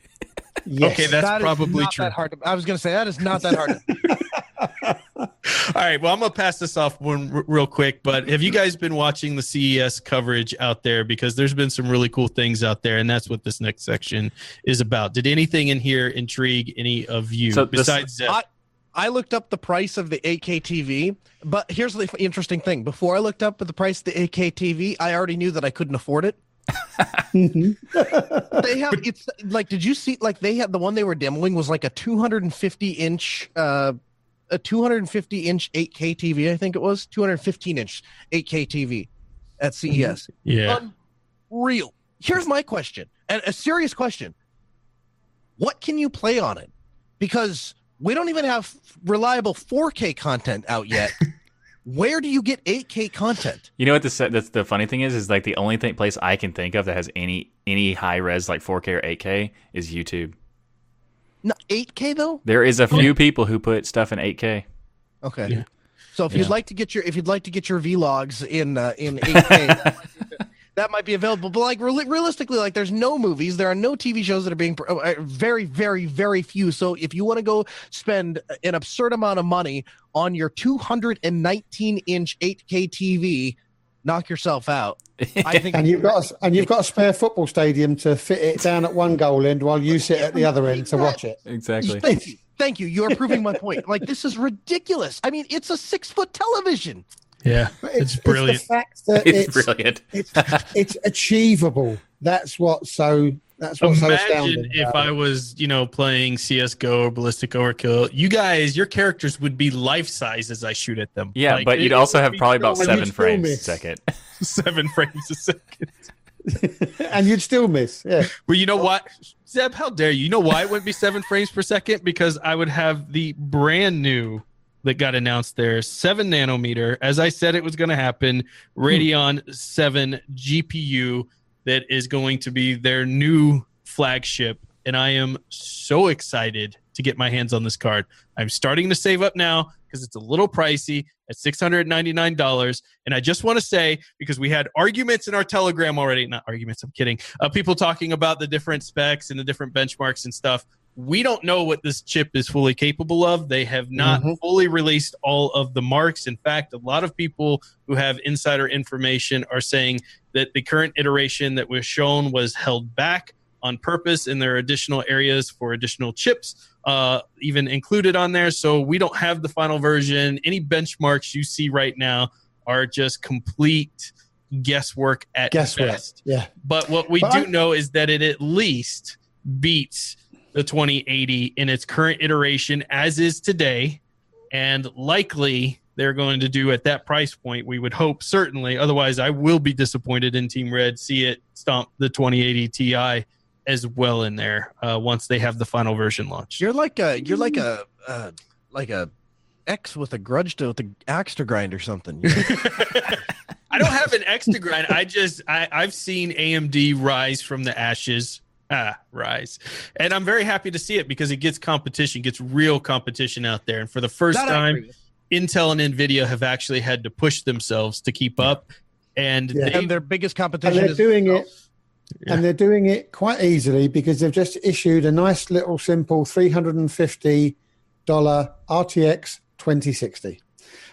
B: Yes.
C: Okay, that's
D: That is
C: probably
D: not
C: true.
D: That hard to, I was going to say that is not that hard. to-
C: All right. Well, I'm gonna pass this off one r- real quick. But have you guys been watching the CES coverage out there? Because there's been some really cool things out there, and that's what this next section is about. Did anything in here intrigue any of you
A: So this-
C: besides Zeb?
D: I, I looked up the price of the 8K TV, but here's the interesting thing. Before I looked up the price of the 8K TV, I already knew that I couldn't afford it.
B: Mhm.
D: They have it's like did you see like they had the one they were demoing was like a 250 inch uh a 250 inch 8K TV, I think it was 215 inch 8K TV at CES.
C: yeah.
D: Unreal. Here's my question, and a serious question. What can you play on it? Because we don't even have reliable 4K content out yet. Where do you get 8K content?
A: You know what the that's the funny thing is is like the only thing place I can think of that has any any high res like 4K or 8K is YouTube.
D: No, 8K though?
A: There is a few people who put stuff in 8K.
D: Okay.
C: Yeah.
D: So if
C: Yeah.
D: you'd like to get your if you'd like to get your vlogs in uh, in 8K, that might be available. But like reali- realistically, like there's no movies, there are no TV shows that are being uh, uh, very very very few. So if you want to go spend an absurd amount of money on your 219 inch 8K TV, knock yourself out. I think
B: and you've got a, and you've got a spare football stadium to fit it down at one goal end while you sit at the other end to watch it.
A: exactly.
D: Thank you. Thank you. You are proving my point. Like this is ridiculous. I mean, it's a six foot television.
C: Yeah.
B: But
C: It's brilliant.
B: the fact that
A: It's,
B: it's
A: brilliant.
B: it's, it's achievable. That's what so that's what's so
C: Imagine
B: astounding.
C: if I was, you know, playing CS:GO or Ballistic Overkill. You guys, your characters would be life size as I shoot at them.
A: Yeah,
C: Like,
A: but
C: it-
A: you'd also have probably about seven
B: you'd still
A: frames a second.
C: seven frames a second.
B: and you'd still miss. Yeah.
C: Well, you know what, Zeb? How dare you? You know why it wouldn't be seven frames per second? Because I would have the brand new that got announced there, seven nanometer. As I said, it was going to happen. Radeon seven GPU that is going to be their new flagship, and I am so excited to get my hands on this card. I'm starting to save up now because it's a little pricey at $699. And I just want to say, because we had arguments in our Telegram already, not arguments, I'm kidding, uh, people talking about the different specs and the different benchmarks and stuff. We don't know what this chip is fully capable of. They have not
B: Mhm.
C: fully released all of the marks. In fact, a lot of people who have insider information are saying that the current iteration that was shown was held back on purpose, and there are additional areas for additional chips uh, even included on there. So we don't have the final version. Any benchmarks you see right now are just complete guesswork at
B: Guesswork.
C: best.
B: Yeah.
C: But what we
B: But
C: do know is that it at least beats the 2080 in its current iteration as is today, and likely they're going to do at that price point. We would hope certainly. Otherwise, I will be disappointed in Team Red. See it stomp the 2080 Ti as well in there uh, once they have the final version launched.
D: You're like a you're like a uh, like a X with a grudge to with an axe to grind or something.
C: I don't have an X to grind. I just I, I've seen AMD rise from the ashes. Ah, rise. And I'm very happy to see it because it gets competition, gets real competition out there. And for the first
D: That
C: time. Intel and Nvidia have actually had to push themselves to keep up. And
B: Yeah.
C: they,
D: and their biggest
B: And
D: competition
B: they're
D: is
B: doing it
C: Yeah.
B: and they're doing it quite easily because they've just issued a nice little simple $350 RTX 2060.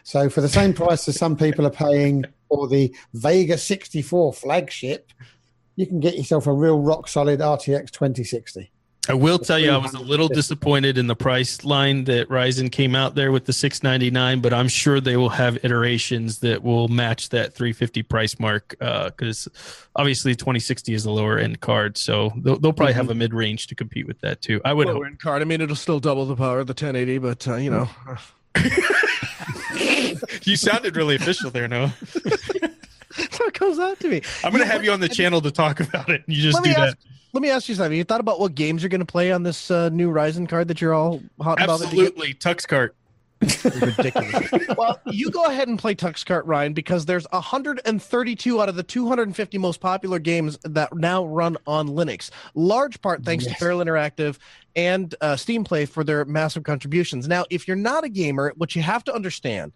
B: So for the same price as some people are paying for the Vega 64 flagship, you can get yourself a real rock solid RTX 2060.
C: I will tell you, I was a little disappointed in the price line that Ryzen came out there with the 699, but I'm sure they will have iterations that will match that 350 price mark because obviously 2060 is a lower end card, so they'll, they'll probably have a mid range to compete with that too. I would hope.
D: lower end card. I mean, it'll still double the power of the 1080, but uh, you know,
C: you sounded really official there, Noah.
D: that's what comes out to me.
C: I'm going to have you on the channel to talk about it. You just
D: Let
C: do that.
D: ask. Let me ask you something. You thought about what games you're going to play on this uh, new Ryzen card that you're all hot about? it to get?
C: Absolutely. Tux cart.
D: ridiculous. well, you go ahead and play Tuxcart, Ryan, because there's 132 out of the 250 most popular games that now run on Linux. Large part thanks
B: Yes.
D: to Feral Interactive and uh, Steam Play for their massive contributions. Now, if you're not a gamer, what you have to understand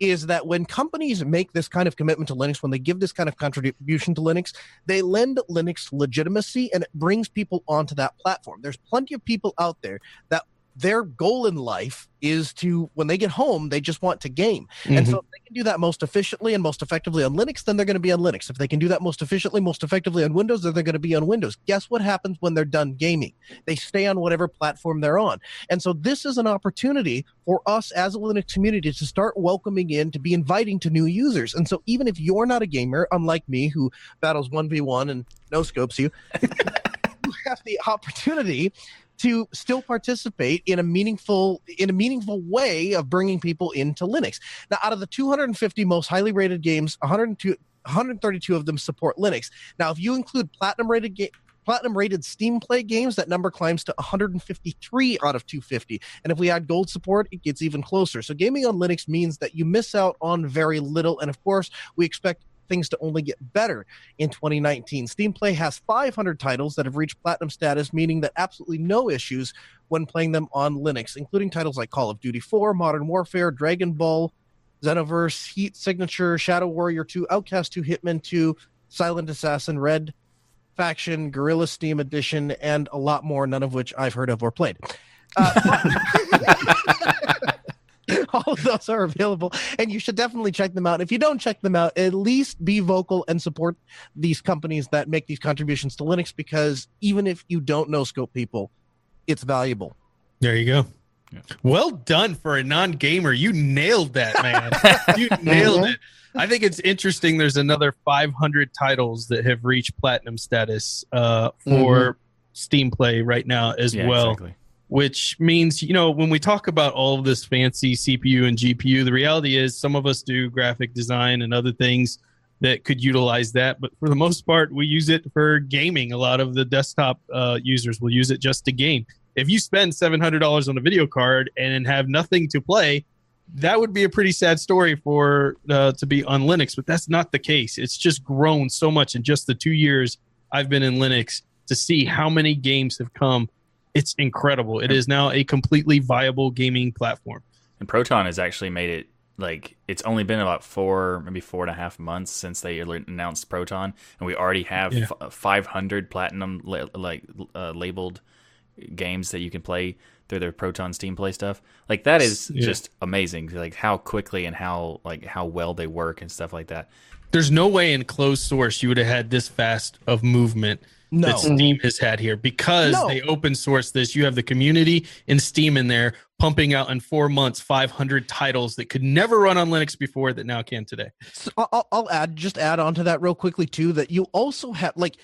D: is that when companies make this kind of commitment to Linux, when they give this kind of contribution to Linux, they lend Linux legitimacy and it brings people onto that platform. There's plenty of people out there that their goal in life is to when they get home they just want to game. And
C: Mm-hmm.
D: so if they can do that most efficiently and most effectively on linux then they're going to be on linux. If they can do that most efficiently most effectively on windows then they're going to be on windows. Guess what happens when they're done gaming? They stay on whatever platform they're on. And so this is an opportunity for us as a linux community to start welcoming in to be inviting to new users. And so even if you're not a gamer unlike me who battles 1v1 and no scopes you you have the opportunity to still participate in a meaningful in a meaningful way of bringing people into Linux. Now, out of the 250 most highly rated games, 102 132 of them support Linux. Now, if you include platinum rated platinum rated Steam Play games, that number climbs to 153 out of 250. And if we add gold support, it gets even closer. So gaming on Linux means that you miss out on very little. And of course, we expect things to only get better in 2019. Steam Play has 500 titles that have reached platinum status, meaning that absolutely no issues when playing them on Linux, including titles like Call of Duty 4, Modern Warfare, Dragon Ball, Xenoverse, Heat Signature, Shadow Warrior 2, Outcast 2, Hitman 2, Silent Assassin, Red Faction, Guerrilla Steam Edition, and a lot more, none of which I've heard of or played. Uh, all of those are available and you should definitely check them out if you don't check them out at least be vocal and support these companies that make these contributions to linux because even if you don't no scope people it's valuable
C: There you go.
A: Yeah.
C: Well done for a non-gamer. You nailed that, man. you nailed it. I think it's interesting. There's another 500 titles that have reached platinum status uh, for Steam Play right now as
A: Yeah,
C: well.
A: exactly.
C: Which means you know when we talk about all of this fancy CPU and GPU, the reality is some of us do graphic design and other things that could utilize that, but for the most part, we use it for gaming. A lot of the desktop uh, users will use it just to game. If you spend seven hundred dollars on a video card and have nothing to play, that would be a pretty sad story for uh, to be on Linux. But that's not the case. It's just grown so much in just the two years I've been in Linux to see how many games have come it's incredible. It is now a completely viable gaming platform.
A: And Proton has actually made it like it's only been about four, maybe four and a half months since they announced Proton, and we already have
C: Yeah.
A: f- 500 platinum la- like uh, labeled games that you can play through their Proton Steam Play stuff. Like that is
C: Yeah.
A: just amazing. Like how quickly and how like how well they work and stuff like that.
C: There's no way in closed source you would have had this fast of movement
D: no
C: that Steam has had here because
D: No.
C: they open source this. You have the community and Steam in there pumping out in four months 500 titles that could never run on Linux before that now can today.
D: So I'll, I'll add just add on to that real quickly too that you also have like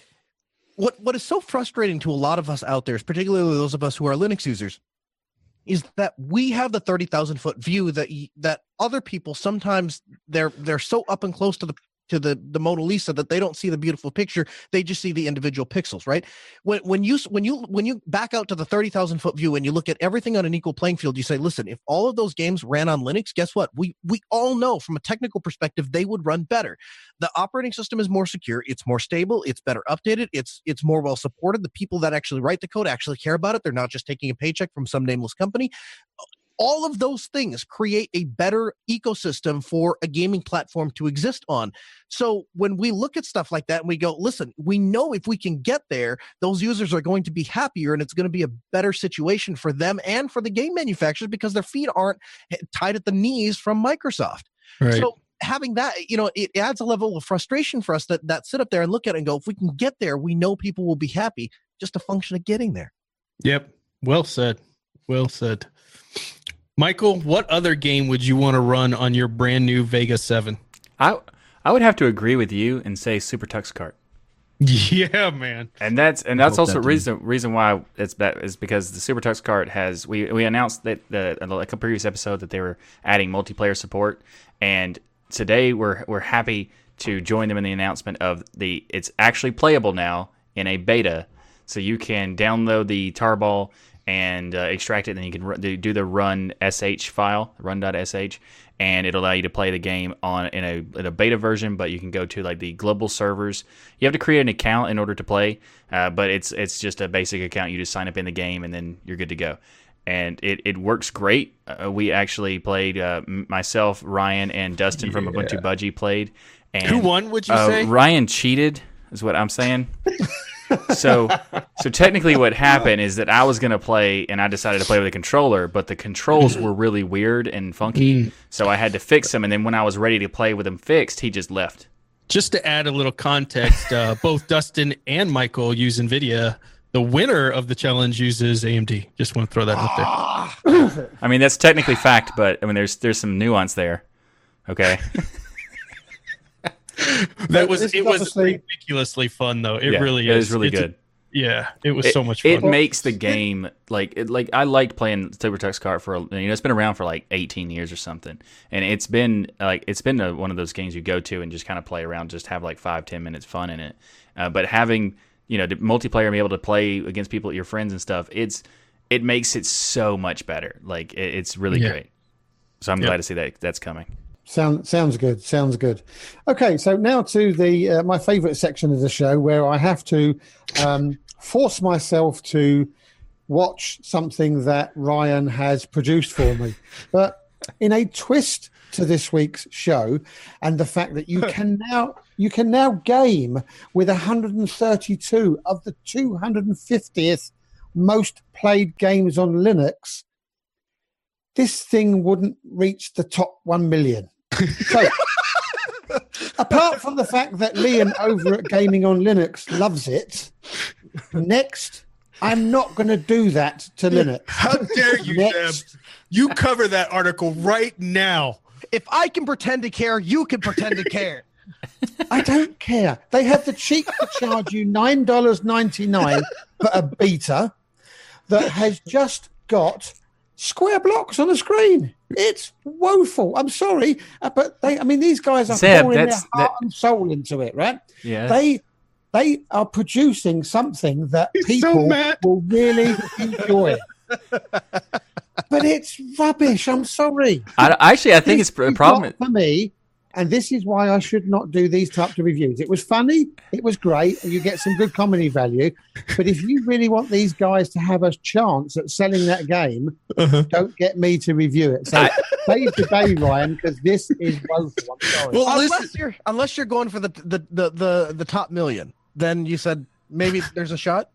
D: what what is so frustrating to a lot of us out there, particularly those of us who are Linux users, is that we have the thirty thousand foot view that that other people sometimes they're they're so up and close to the to the the Mona Lisa that they don't see the beautiful picture. They just see the individual pixels, right? When when you when you when you back out to the thirty thousand foot view and you look at everything on an equal playing field, you say, listen, if all of those games ran on Linux, guess what? We we all know from a technical perspective they would run better. The operating system is more secure, it's more stable, it's better updated, it's it's more well supported. The people that actually write the code actually care about it. They're not just taking a paycheck from some nameless company all of those things create a better ecosystem for a gaming platform to exist on. So when we look at stuff like that and we go, listen, we know if we can get there, those users are going to be happier and it's going to be a better situation for them and for the game manufacturers because their feet aren't eh, tied at the knees from Microsoft. So having that, you know, it adds a level of frustration for us that that sit up there and look at it and go, if we can get there, we know people will be happy. Just a function of getting there.
C: Yep. Well said. Well said. Michael, what other game would you want to run on your brand new Vega 7?
A: I I would have to agree with you and say Super Tux Kart.
C: Yeah, man.
A: And that's and that's also
E: that didn't-
A: reason reason why it's that is because the Super Tux Kart has we we announced that the like a previous episode that they were adding multiplayer support and today we're we're happy to join them in the announcement of the it's actually playable now in a beta so you can download the tarball and uh, extract it and then you can ru- do do the run sh file run.sh and it'll allow you to play the game on in a, in a beta version but you can go to like the global servers. You have to create an account in order to play uh, but it's it's just a basic account. You just sign up in the game and then you're good to go. And it, it works great. Uh, we actually played uh, myself ryan and dustin from ubuntu budgie played and
C: Who won, would you
A: uh,
C: say?
A: ryan cheated is what i'm saying So, so technically, what happened is that I was gonna play, and I decided to play with a controller, but the controls were really weird and funky, so I had to fix them. And then when I was ready to play with them fixed, he just left.
C: Just to add a little context, uh, both Dustin and Michael use NVIDIA. The winner of the challenge uses AMD. Just want to throw that out there.
A: I mean, that's technically fact, but I mean, there's there's some nuance there. Okay.
C: That was it was ridiculously fun though. It
A: Yeah,
C: really
A: it
C: is.
A: really
C: It's a-
A: good.
C: yeah, it was
A: it,
C: so much fun.
A: It makes the game like it, like I liked playing Super Tux Kart for a- you know it's been around for like 18 years or something, and it's been like it's been a, one of those games you go to and just kind of play around, just have like five ten minutes fun in it. Uh, but having you know the multiplayer and be able to play against people, your friends and stuff, it's it makes it so much better. Like it, it's really
C: Yeah.
A: great. So I'm
C: Yep.
A: glad to see that that's coming.
B: Sound, sounds good. Sounds good. Okay, so now to the uh, my favourite section of the show, where I have to um, force myself to watch something that Ryan has produced for me. But in a twist to this week's show, and the fact that you can now you can now game with 132 of the 250th most played games on Linux. This thing wouldn't reach the top one million. So, apart from the fact that Liam over at Gaming on Linux loves it, next, I'm not going to do that to Linux.
C: How dare you,
B: Next.
C: Deb? You cover that article right now.
D: If I can pretend to care, you can pretend to care.
B: I don't care. They have the cheek to charge you nine dollars ninety nine for a beta that has just got square blocks on the screen. It's woeful. I'm sorry, uh, but they. I mean, these guys are
A: Zeb,
B: pouring their heart
A: that-
B: and soul into it, right?
A: Yeah.
B: they they are producing something that
C: He's
B: people
C: mad.
B: will really enjoy. but it's rubbish. I'm sorry.
A: I, actually I think
B: This
A: it's a problem.
B: not for me, and this is why I should not do these types of reviews. It was funny, it was great, and you get some good comedy value. But if you really want these guys to have a chance at selling that game,
C: Uh-huh.
B: don't get me to review it. So save the day, Ryan, because this is woeful. I'm sorry.
C: Well,
D: unless
C: listen,
D: you're unless you're going for the the, the the the top million, then you said maybe there's a shot.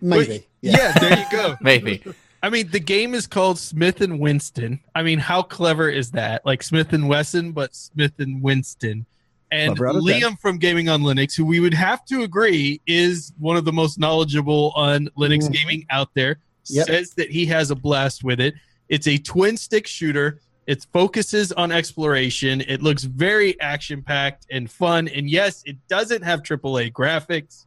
B: Maybe.
C: yeah. there you go.
A: Maybe.
C: I mean, the game is called Smith and Winston. I mean, how clever is that? Like Smith and Wesson, but Smith and Winston. And
D: Clever out of ten.
C: Liam from Gaming on Linux, who we would have to agree is one of the most knowledgeable on Linux
B: Mhm.
C: gaming out there,
B: Yep.
C: says that he has a blast with it. It's a twin stick shooter. It focuses on exploration. It looks very action packed and fun. And yes, it doesn't have AAA graphics,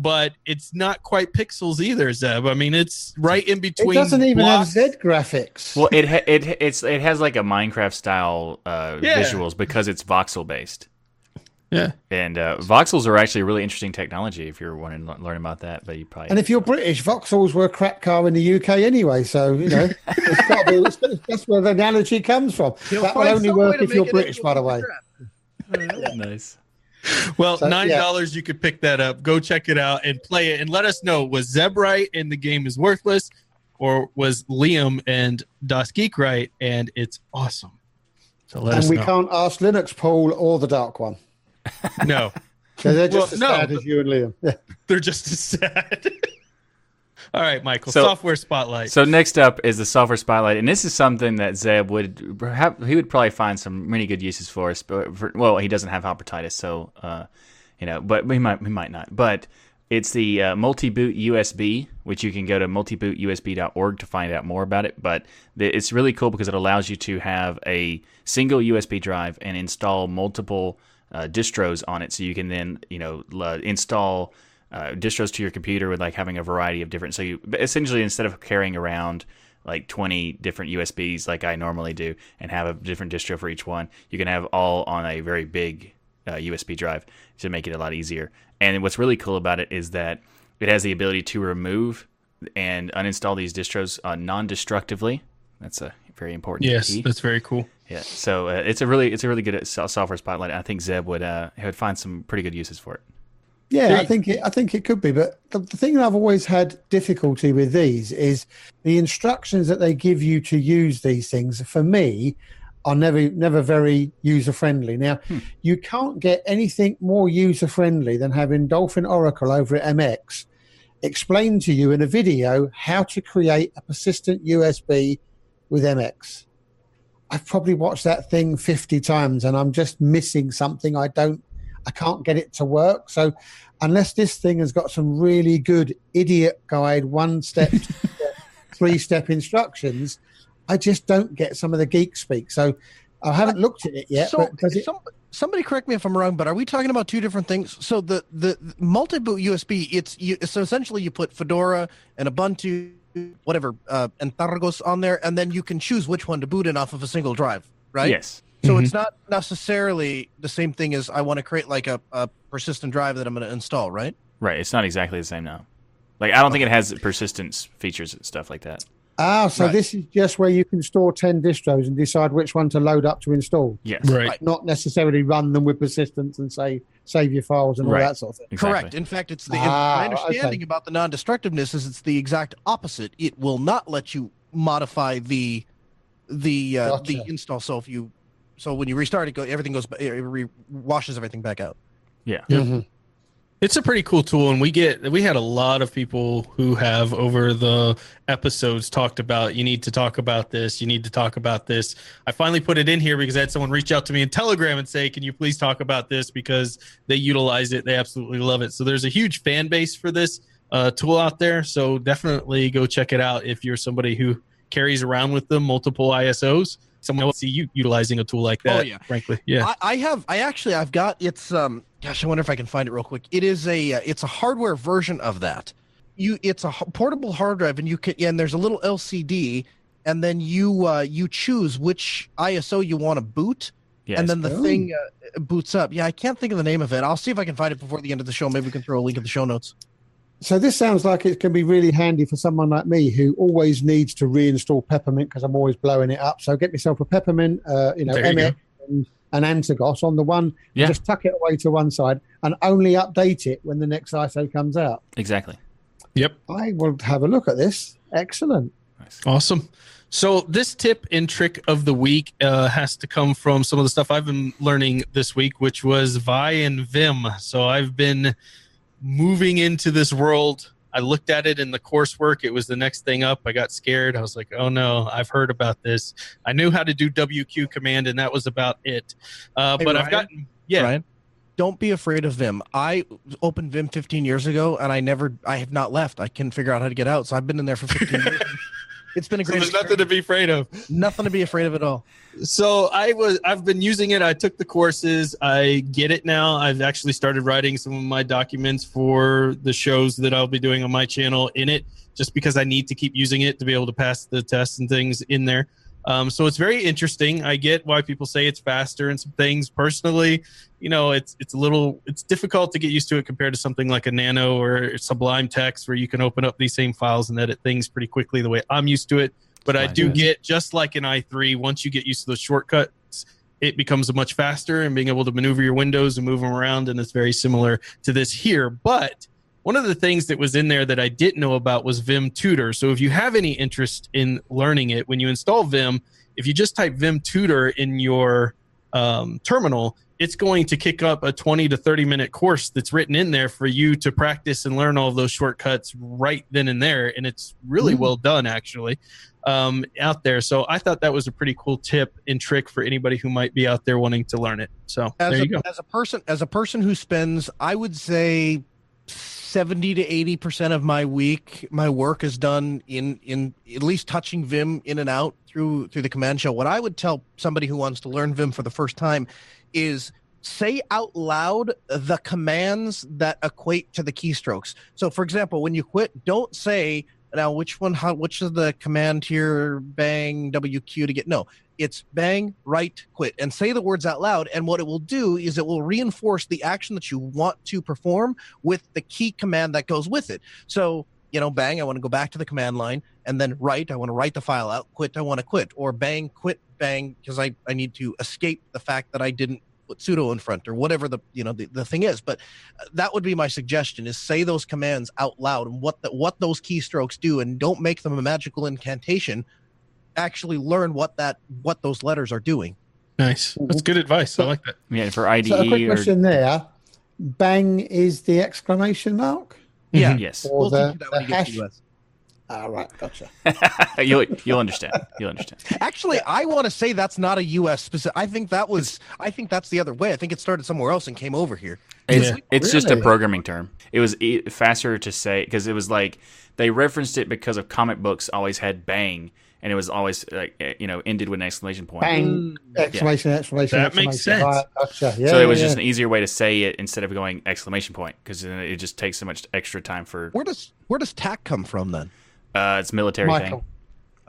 C: but it's not quite pixels either, Zeb. I mean, it's right in between.
B: It doesn't even
C: blocks.
B: have Z graphics.
A: Well, it ha- it it's it has like a Minecraft style uh,
C: Yeah.
A: visuals because it's voxel based,
C: Yeah.
A: and uh, voxels are actually a really interesting technology if you're wanting to learn about that. But you probably
B: and if you're British, voxels were a crap car in the UK anyway. So you know, it's got to be, it's- that's where the analogy comes from.
D: You'll
B: that will only work if you're British, by the way.
D: crap.
A: nice.
C: Well,
B: So,
C: nine
B: yeah.
C: dollars you could pick that up. Go check it out and play it, and let us know was Zeb right and the game is worthless, or was Liam and Das Geek right and it's awesome. So let
B: And
C: us
B: we
C: know.
B: can't ask Linux Paul or the Dark One.
C: No,
B: they're just
C: Well,
B: as
C: no.
B: sad as you and Liam. Yeah.
C: they're just as sad. All right, Michael.
A: So-
C: software spotlight.
A: So next up is the software spotlight, and this is something that Zeb would perhaps he would probably find some really good uses for us. But for, well, he doesn't have hepatitis, so uh, you know, but we might we might not. But it's the uh, multi-boot USB, which you can go to multibootusb.org to find out more about it. But the, it's really cool because it allows you to have a single USB drive and install multiple uh, distros on it, so you can then you know install uh, distros to your computer with like having a variety of different. So you essentially instead of carrying around like 20 different USBs like I normally do and have a different distro for each one, you can have all on a very big uh, USB drive to make it a lot easier. And what's really cool about it is that it has the ability to remove and uninstall these distros uh, non-destructively. That's a very important
C: yes,
A: key.
C: that's very cool.
A: Yeah, so uh, it's a really it's a really good uh, software spotlight. I think Zeb would uh, he would find some pretty good uses for it.
B: Yeah. I think it, I think it could be, but the, the thing that I've always had difficulty with these is the instructions that they give you to use these things. For me, are never never very user friendly. Now,
A: Hmm.
B: you can't get anything more user friendly than having Dolphin Oracle over at MX explain to you in a video how to create a persistent USB with MX. I've probably watched that thing 50 times and I'm just missing something I don't I can't get it to work. So unless this thing has got some really good idiot guide one step three step instructions, I just don't get some of the geek speak. So I haven't looked at it yet,
D: so
B: but does it
D: some, somebody correct me if I'm wrong, but are we talking about two different things? So the the, the multi-boot USB, it's you, so essentially you put Fedora and Ubuntu, whatever, uh, and Targos on there, and then you can choose which one to boot in off of a single drive, right?
A: Yes.
D: So
C: Mhm.
D: it's not necessarily the same thing as I want to create like a, a persistent drive that I'm going to install, right?
A: Right. It's not exactly the same now. Like I don't think it has persistence features and stuff like that.
B: Ah, so
D: Right.
B: this is just where you can store 10 distros and decide which one to load up to install,
A: Yes.
C: Right.
D: Right.
B: not necessarily run them with persistence and say save your files and all that sort of thing.
A: Exactly.
D: Correct. In fact, it's the
B: Ah,
D: my understanding
B: okay.
D: about the non-destructiveness is it's the exact opposite. It will not let you modify the the uh, the install. So if you so when you restart it, go everything goes it re- washes everything back out.
A: Yeah.
B: Mhm.
C: It's a pretty cool tool, and we get we had a lot of people who have over the episodes talked about you need to talk about this, you need to talk about this. I finally put it in here because I had someone reach out to me in Telegram and say, "Can you please talk about this?" Because they utilize it, they absolutely love it. So there's a huge fan base for this uh, tool out there. So definitely go check it out if you're somebody who carries around with them multiple ISOs. Someone will see you utilizing a tool like that.
D: Oh, yeah.
C: frankly, yeah.
D: I, I have I actually I've got it's um gosh I wonder if I can find it real quick. It is a uh, it's a hardware version of that. You it's a h- portable hard drive and you can and there's a little LCD and then you uh, you choose which ISO you want to boot
A: Yes.
D: and then the
B: Oh.
D: thing uh, boots up. Yeah, I can't think of the name of it. I'll see if I can find it before the end of the show. Maybe we can throw a link in the show notes.
B: So this sounds like it can be really handy for someone like me who always needs to reinstall Peppermint because I'm always blowing it up. So get myself a Peppermint, uh, you know,
C: There you
B: MX and an Antergos on the one.
A: Yeah.
B: Just tuck it away to one side and only update it when the next ISO comes out.
A: exactly.
C: yep.
B: I will have a look at this. Excellent.
A: Nice.
C: Awesome. So this tip and trick of the week uh, has to come from some of the stuff I've been learning this week, which was Vi and Vim. So I've been moving into this world. I looked at it in the coursework. It was the next thing up. I got scared. I was like, "Oh no, I've heard about this." I knew how to do WQ command, and that was about it. Uh,
D: Hey,
C: but I've gotten yeah.
D: Ryan, don't be afraid of Vim. I opened Vim 15 years ago, and I never, I have not left. I can figure out how to get out. So I've been in there for 15 years. It's been a
C: So
D: great.
C: there's nothing to be afraid of.
D: nothing to be afraid of at all.
C: so i was i've been using it i took the courses i get it now i've actually started writing some of my documents for the shows that i'll be doing on my channel in it just because i need to keep using it to be able to pass the tests and things in there um, so it's very interesting i get why people say it's faster and some things personally you know it's it's a little it's difficult to get used to it compared to something like a nano or sublime text where you can open up these same files and edit things pretty quickly the way i'm used to it but I do get just like an i3. Once you get used to those shortcuts, it becomes much faster and being able to maneuver your windows and move them around. And it's very similar to this here. But one of the things that was in there that I didn't know about was Vim Tutor. So if you have any interest in learning it, when you install Vim, if you just type Vim Tutor in your um, terminal, it's going to kick up a 20 to 30 minute course that's written in there for you to practice and learn all those shortcuts right then and there. And it's really
B: Mm.
C: well done, actually, um, out there. So I thought that was a pretty cool tip and trick for anybody who might be out there wanting to learn it. So
D: As
C: there
D: a,
C: you go.
D: as a person, as a person who spends, I would say, seventy to eighty percent of my week, my work is done in in at least touching Vim in and out through through the command shell. What I would tell somebody who wants to learn Vim for the first time is say out loud the commands that equate to the keystrokes. So, for example, when you quit, don't say now which one, how, which is the command here, bang WQ to get no it's bang, right, quit, and say the words out loud. And what it will do is it will reinforce the action that you want to perform with the key command that goes with it. So, you know, bang, I want to go back to the command line, and then write, I want to write the file out, quit, I want to quit, or bang, quit, bang, because I, I need to escape the fact that I didn't put sudo in front or whatever the you know the, the thing is but uh, that would be my suggestion is say those commands out loud and what the, what those keystrokes do and don't make them a magical incantation actually learn what that what those letters are doing.
C: Nice. That's good advice. I like that.
A: Yeah, for IDE
B: So a quick
A: or
B: question there. Bang is the exclamation mark?
D: Yeah.
A: yes,
B: Or
D: We'll
B: the,
D: that
B: the
D: when you get to
B: hash?
D: The US.
B: Ah, right, gotcha.
A: you'll you'll understand. You'll understand.
D: Actually, I want to say that's not a U.S. specific. I think that was. I think that's the other way. I think it started somewhere else and came over here.
A: It's,
C: Yeah.
A: it's just a programming term. It was e- faster to say because it was like they referenced it because of comic books always had bang, and it was always like eh, you know ended with an exclamation point.
B: Bang, exclamation, exclamation,
C: That makes sense.
B: Right, gotcha. Yeah,
A: so it was
B: yeah,
A: just an easier way to say it instead of going exclamation point because it just takes so much extra time for
D: Where does where does tack come from then?
A: Uh, it's a military thing.
B: Michael.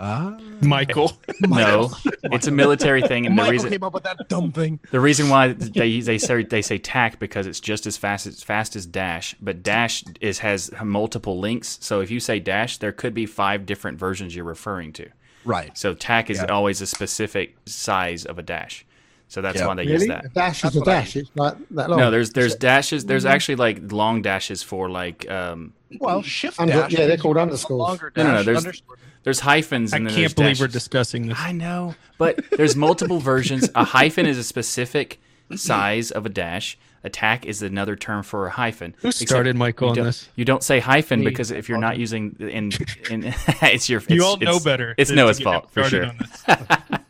D: Ah,
C: Michael.
A: No, it's a military thing, and the
D: Michael
A: reason
D: came up with that dumb thing.
A: The reason why they they say they say tack because it's just as fast as fast as dash, but dash is has multiple links. So if you say dash, there could be five different versions you're referring to.
D: Right.
A: So tack is
D: Yeah.
A: always a specific size of a dash. So that's
D: Yeah.
A: why they use that.
B: A dash
D: That's
B: is a
D: what I
B: dash. It's like that long.
A: No, there's there's dashes. There's actually like long dashes for like um
D: Well, shift
B: Under-
D: dash.
B: yeah, they're called
D: you have a
B: underscores.
D: Longer
A: No, no, no, there's-
D: underscore.
A: there's hyphens
C: I
A: and then
C: can't
A: there's
C: believe we're discussing this.
A: I know, but there's multiple versions. A hyphen is a specific size of a dash. A tack is another term for a hyphen.
C: Who started Michael
A: you
C: on
A: don't,
C: this?
A: You don't say hyphen because if you're not using in, in it's your
C: You all know
A: it's-
C: better.
A: It's Noah's fault for
C: started
A: sure.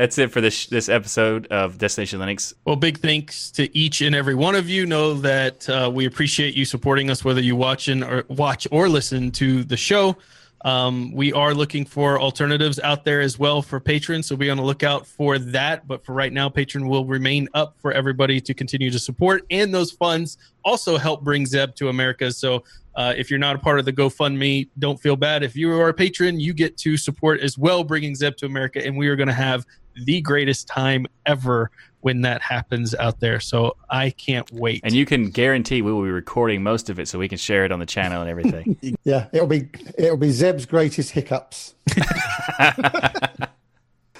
A: That's it for this this episode of Destination Linux.
C: Well, big thanks to each and every one of you. Know that uh, we appreciate you supporting us, whether you watching or watch or listen to the show. Um, we are looking for alternatives out there as well for patrons, so be on the lookout for that. But for right now, Patreon will remain up for everybody to continue to support, and those funds also help bring Zeb to America. So uh, if you're not a part of the GoFundMe, don't feel bad. If you are a patron, you get to support as well, bringing Zeb to America, and we are going to have the greatest time ever when that happens out there. So I can't wait.
A: And you can guarantee we will be recording most of it so we can share it on the channel and everything.
B: Yeah, it'll be it'll be Zeb's greatest hiccups.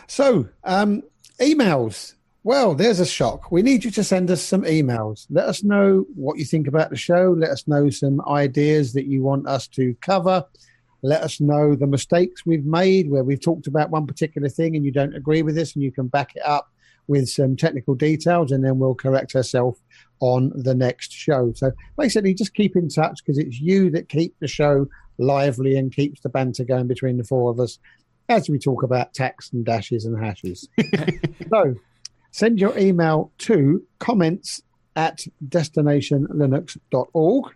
B: so, um, emails. Well, there's a shock. We need you to send us some emails. Let us know what you think about the show. Let us know some ideas that you want us to cover. Let us know the mistakes we've made where we've talked about one particular thing and you don't agree with this and you can back it up with some technical details and then we'll correct ourselves on the next show. So basically, just keep in touch because it's you that keep the show lively and keeps the banter going between the four of us as we talk about tax and dashes and hashes. so send your email to comments at destinationlinux.org.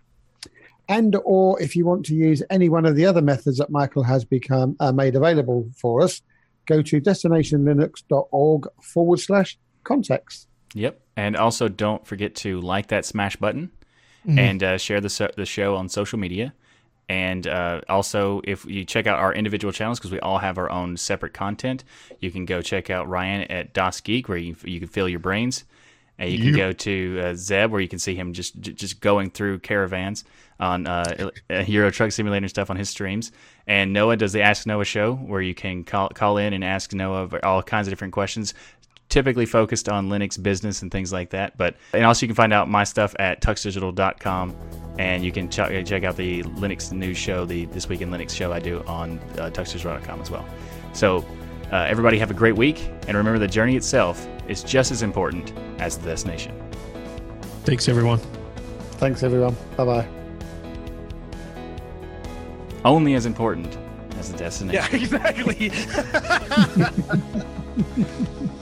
B: And or if you want to use any one of the other methods that Michael has become uh, made available for us, go to destinationlinux.org forward slash context.
A: yep. And also don't forget to like that smash button
C: Mhm.
A: and uh, share the, so- the show on social media. And uh, also, if you check out our individual channels, because we all have our own separate content, you can go check out Ryan at Das Geek, where you, you can fill your brains. And you can
C: Yep.
A: go to uh, Zeb, where you can see him just just going through caravans on uh, uh, Euro Truck Simulator stuff on his streams. And Noah does the Ask Noah show, where you can call call in and ask Noah all kinds of different questions, typically focused on Linux business and things like that. But and also you can find out my stuff at tuxdigital.com, and you can ch- check out the Linux news show, the This Week in Linux show I do on uh, tuxdigital.com as well. So uh, everybody have a great week, and remember the journey itself is just as important as the destination.
C: Thanks, everyone.
B: Thanks, everyone. Bye bye.
A: Only as important as the destination.
D: Yeah, exactly.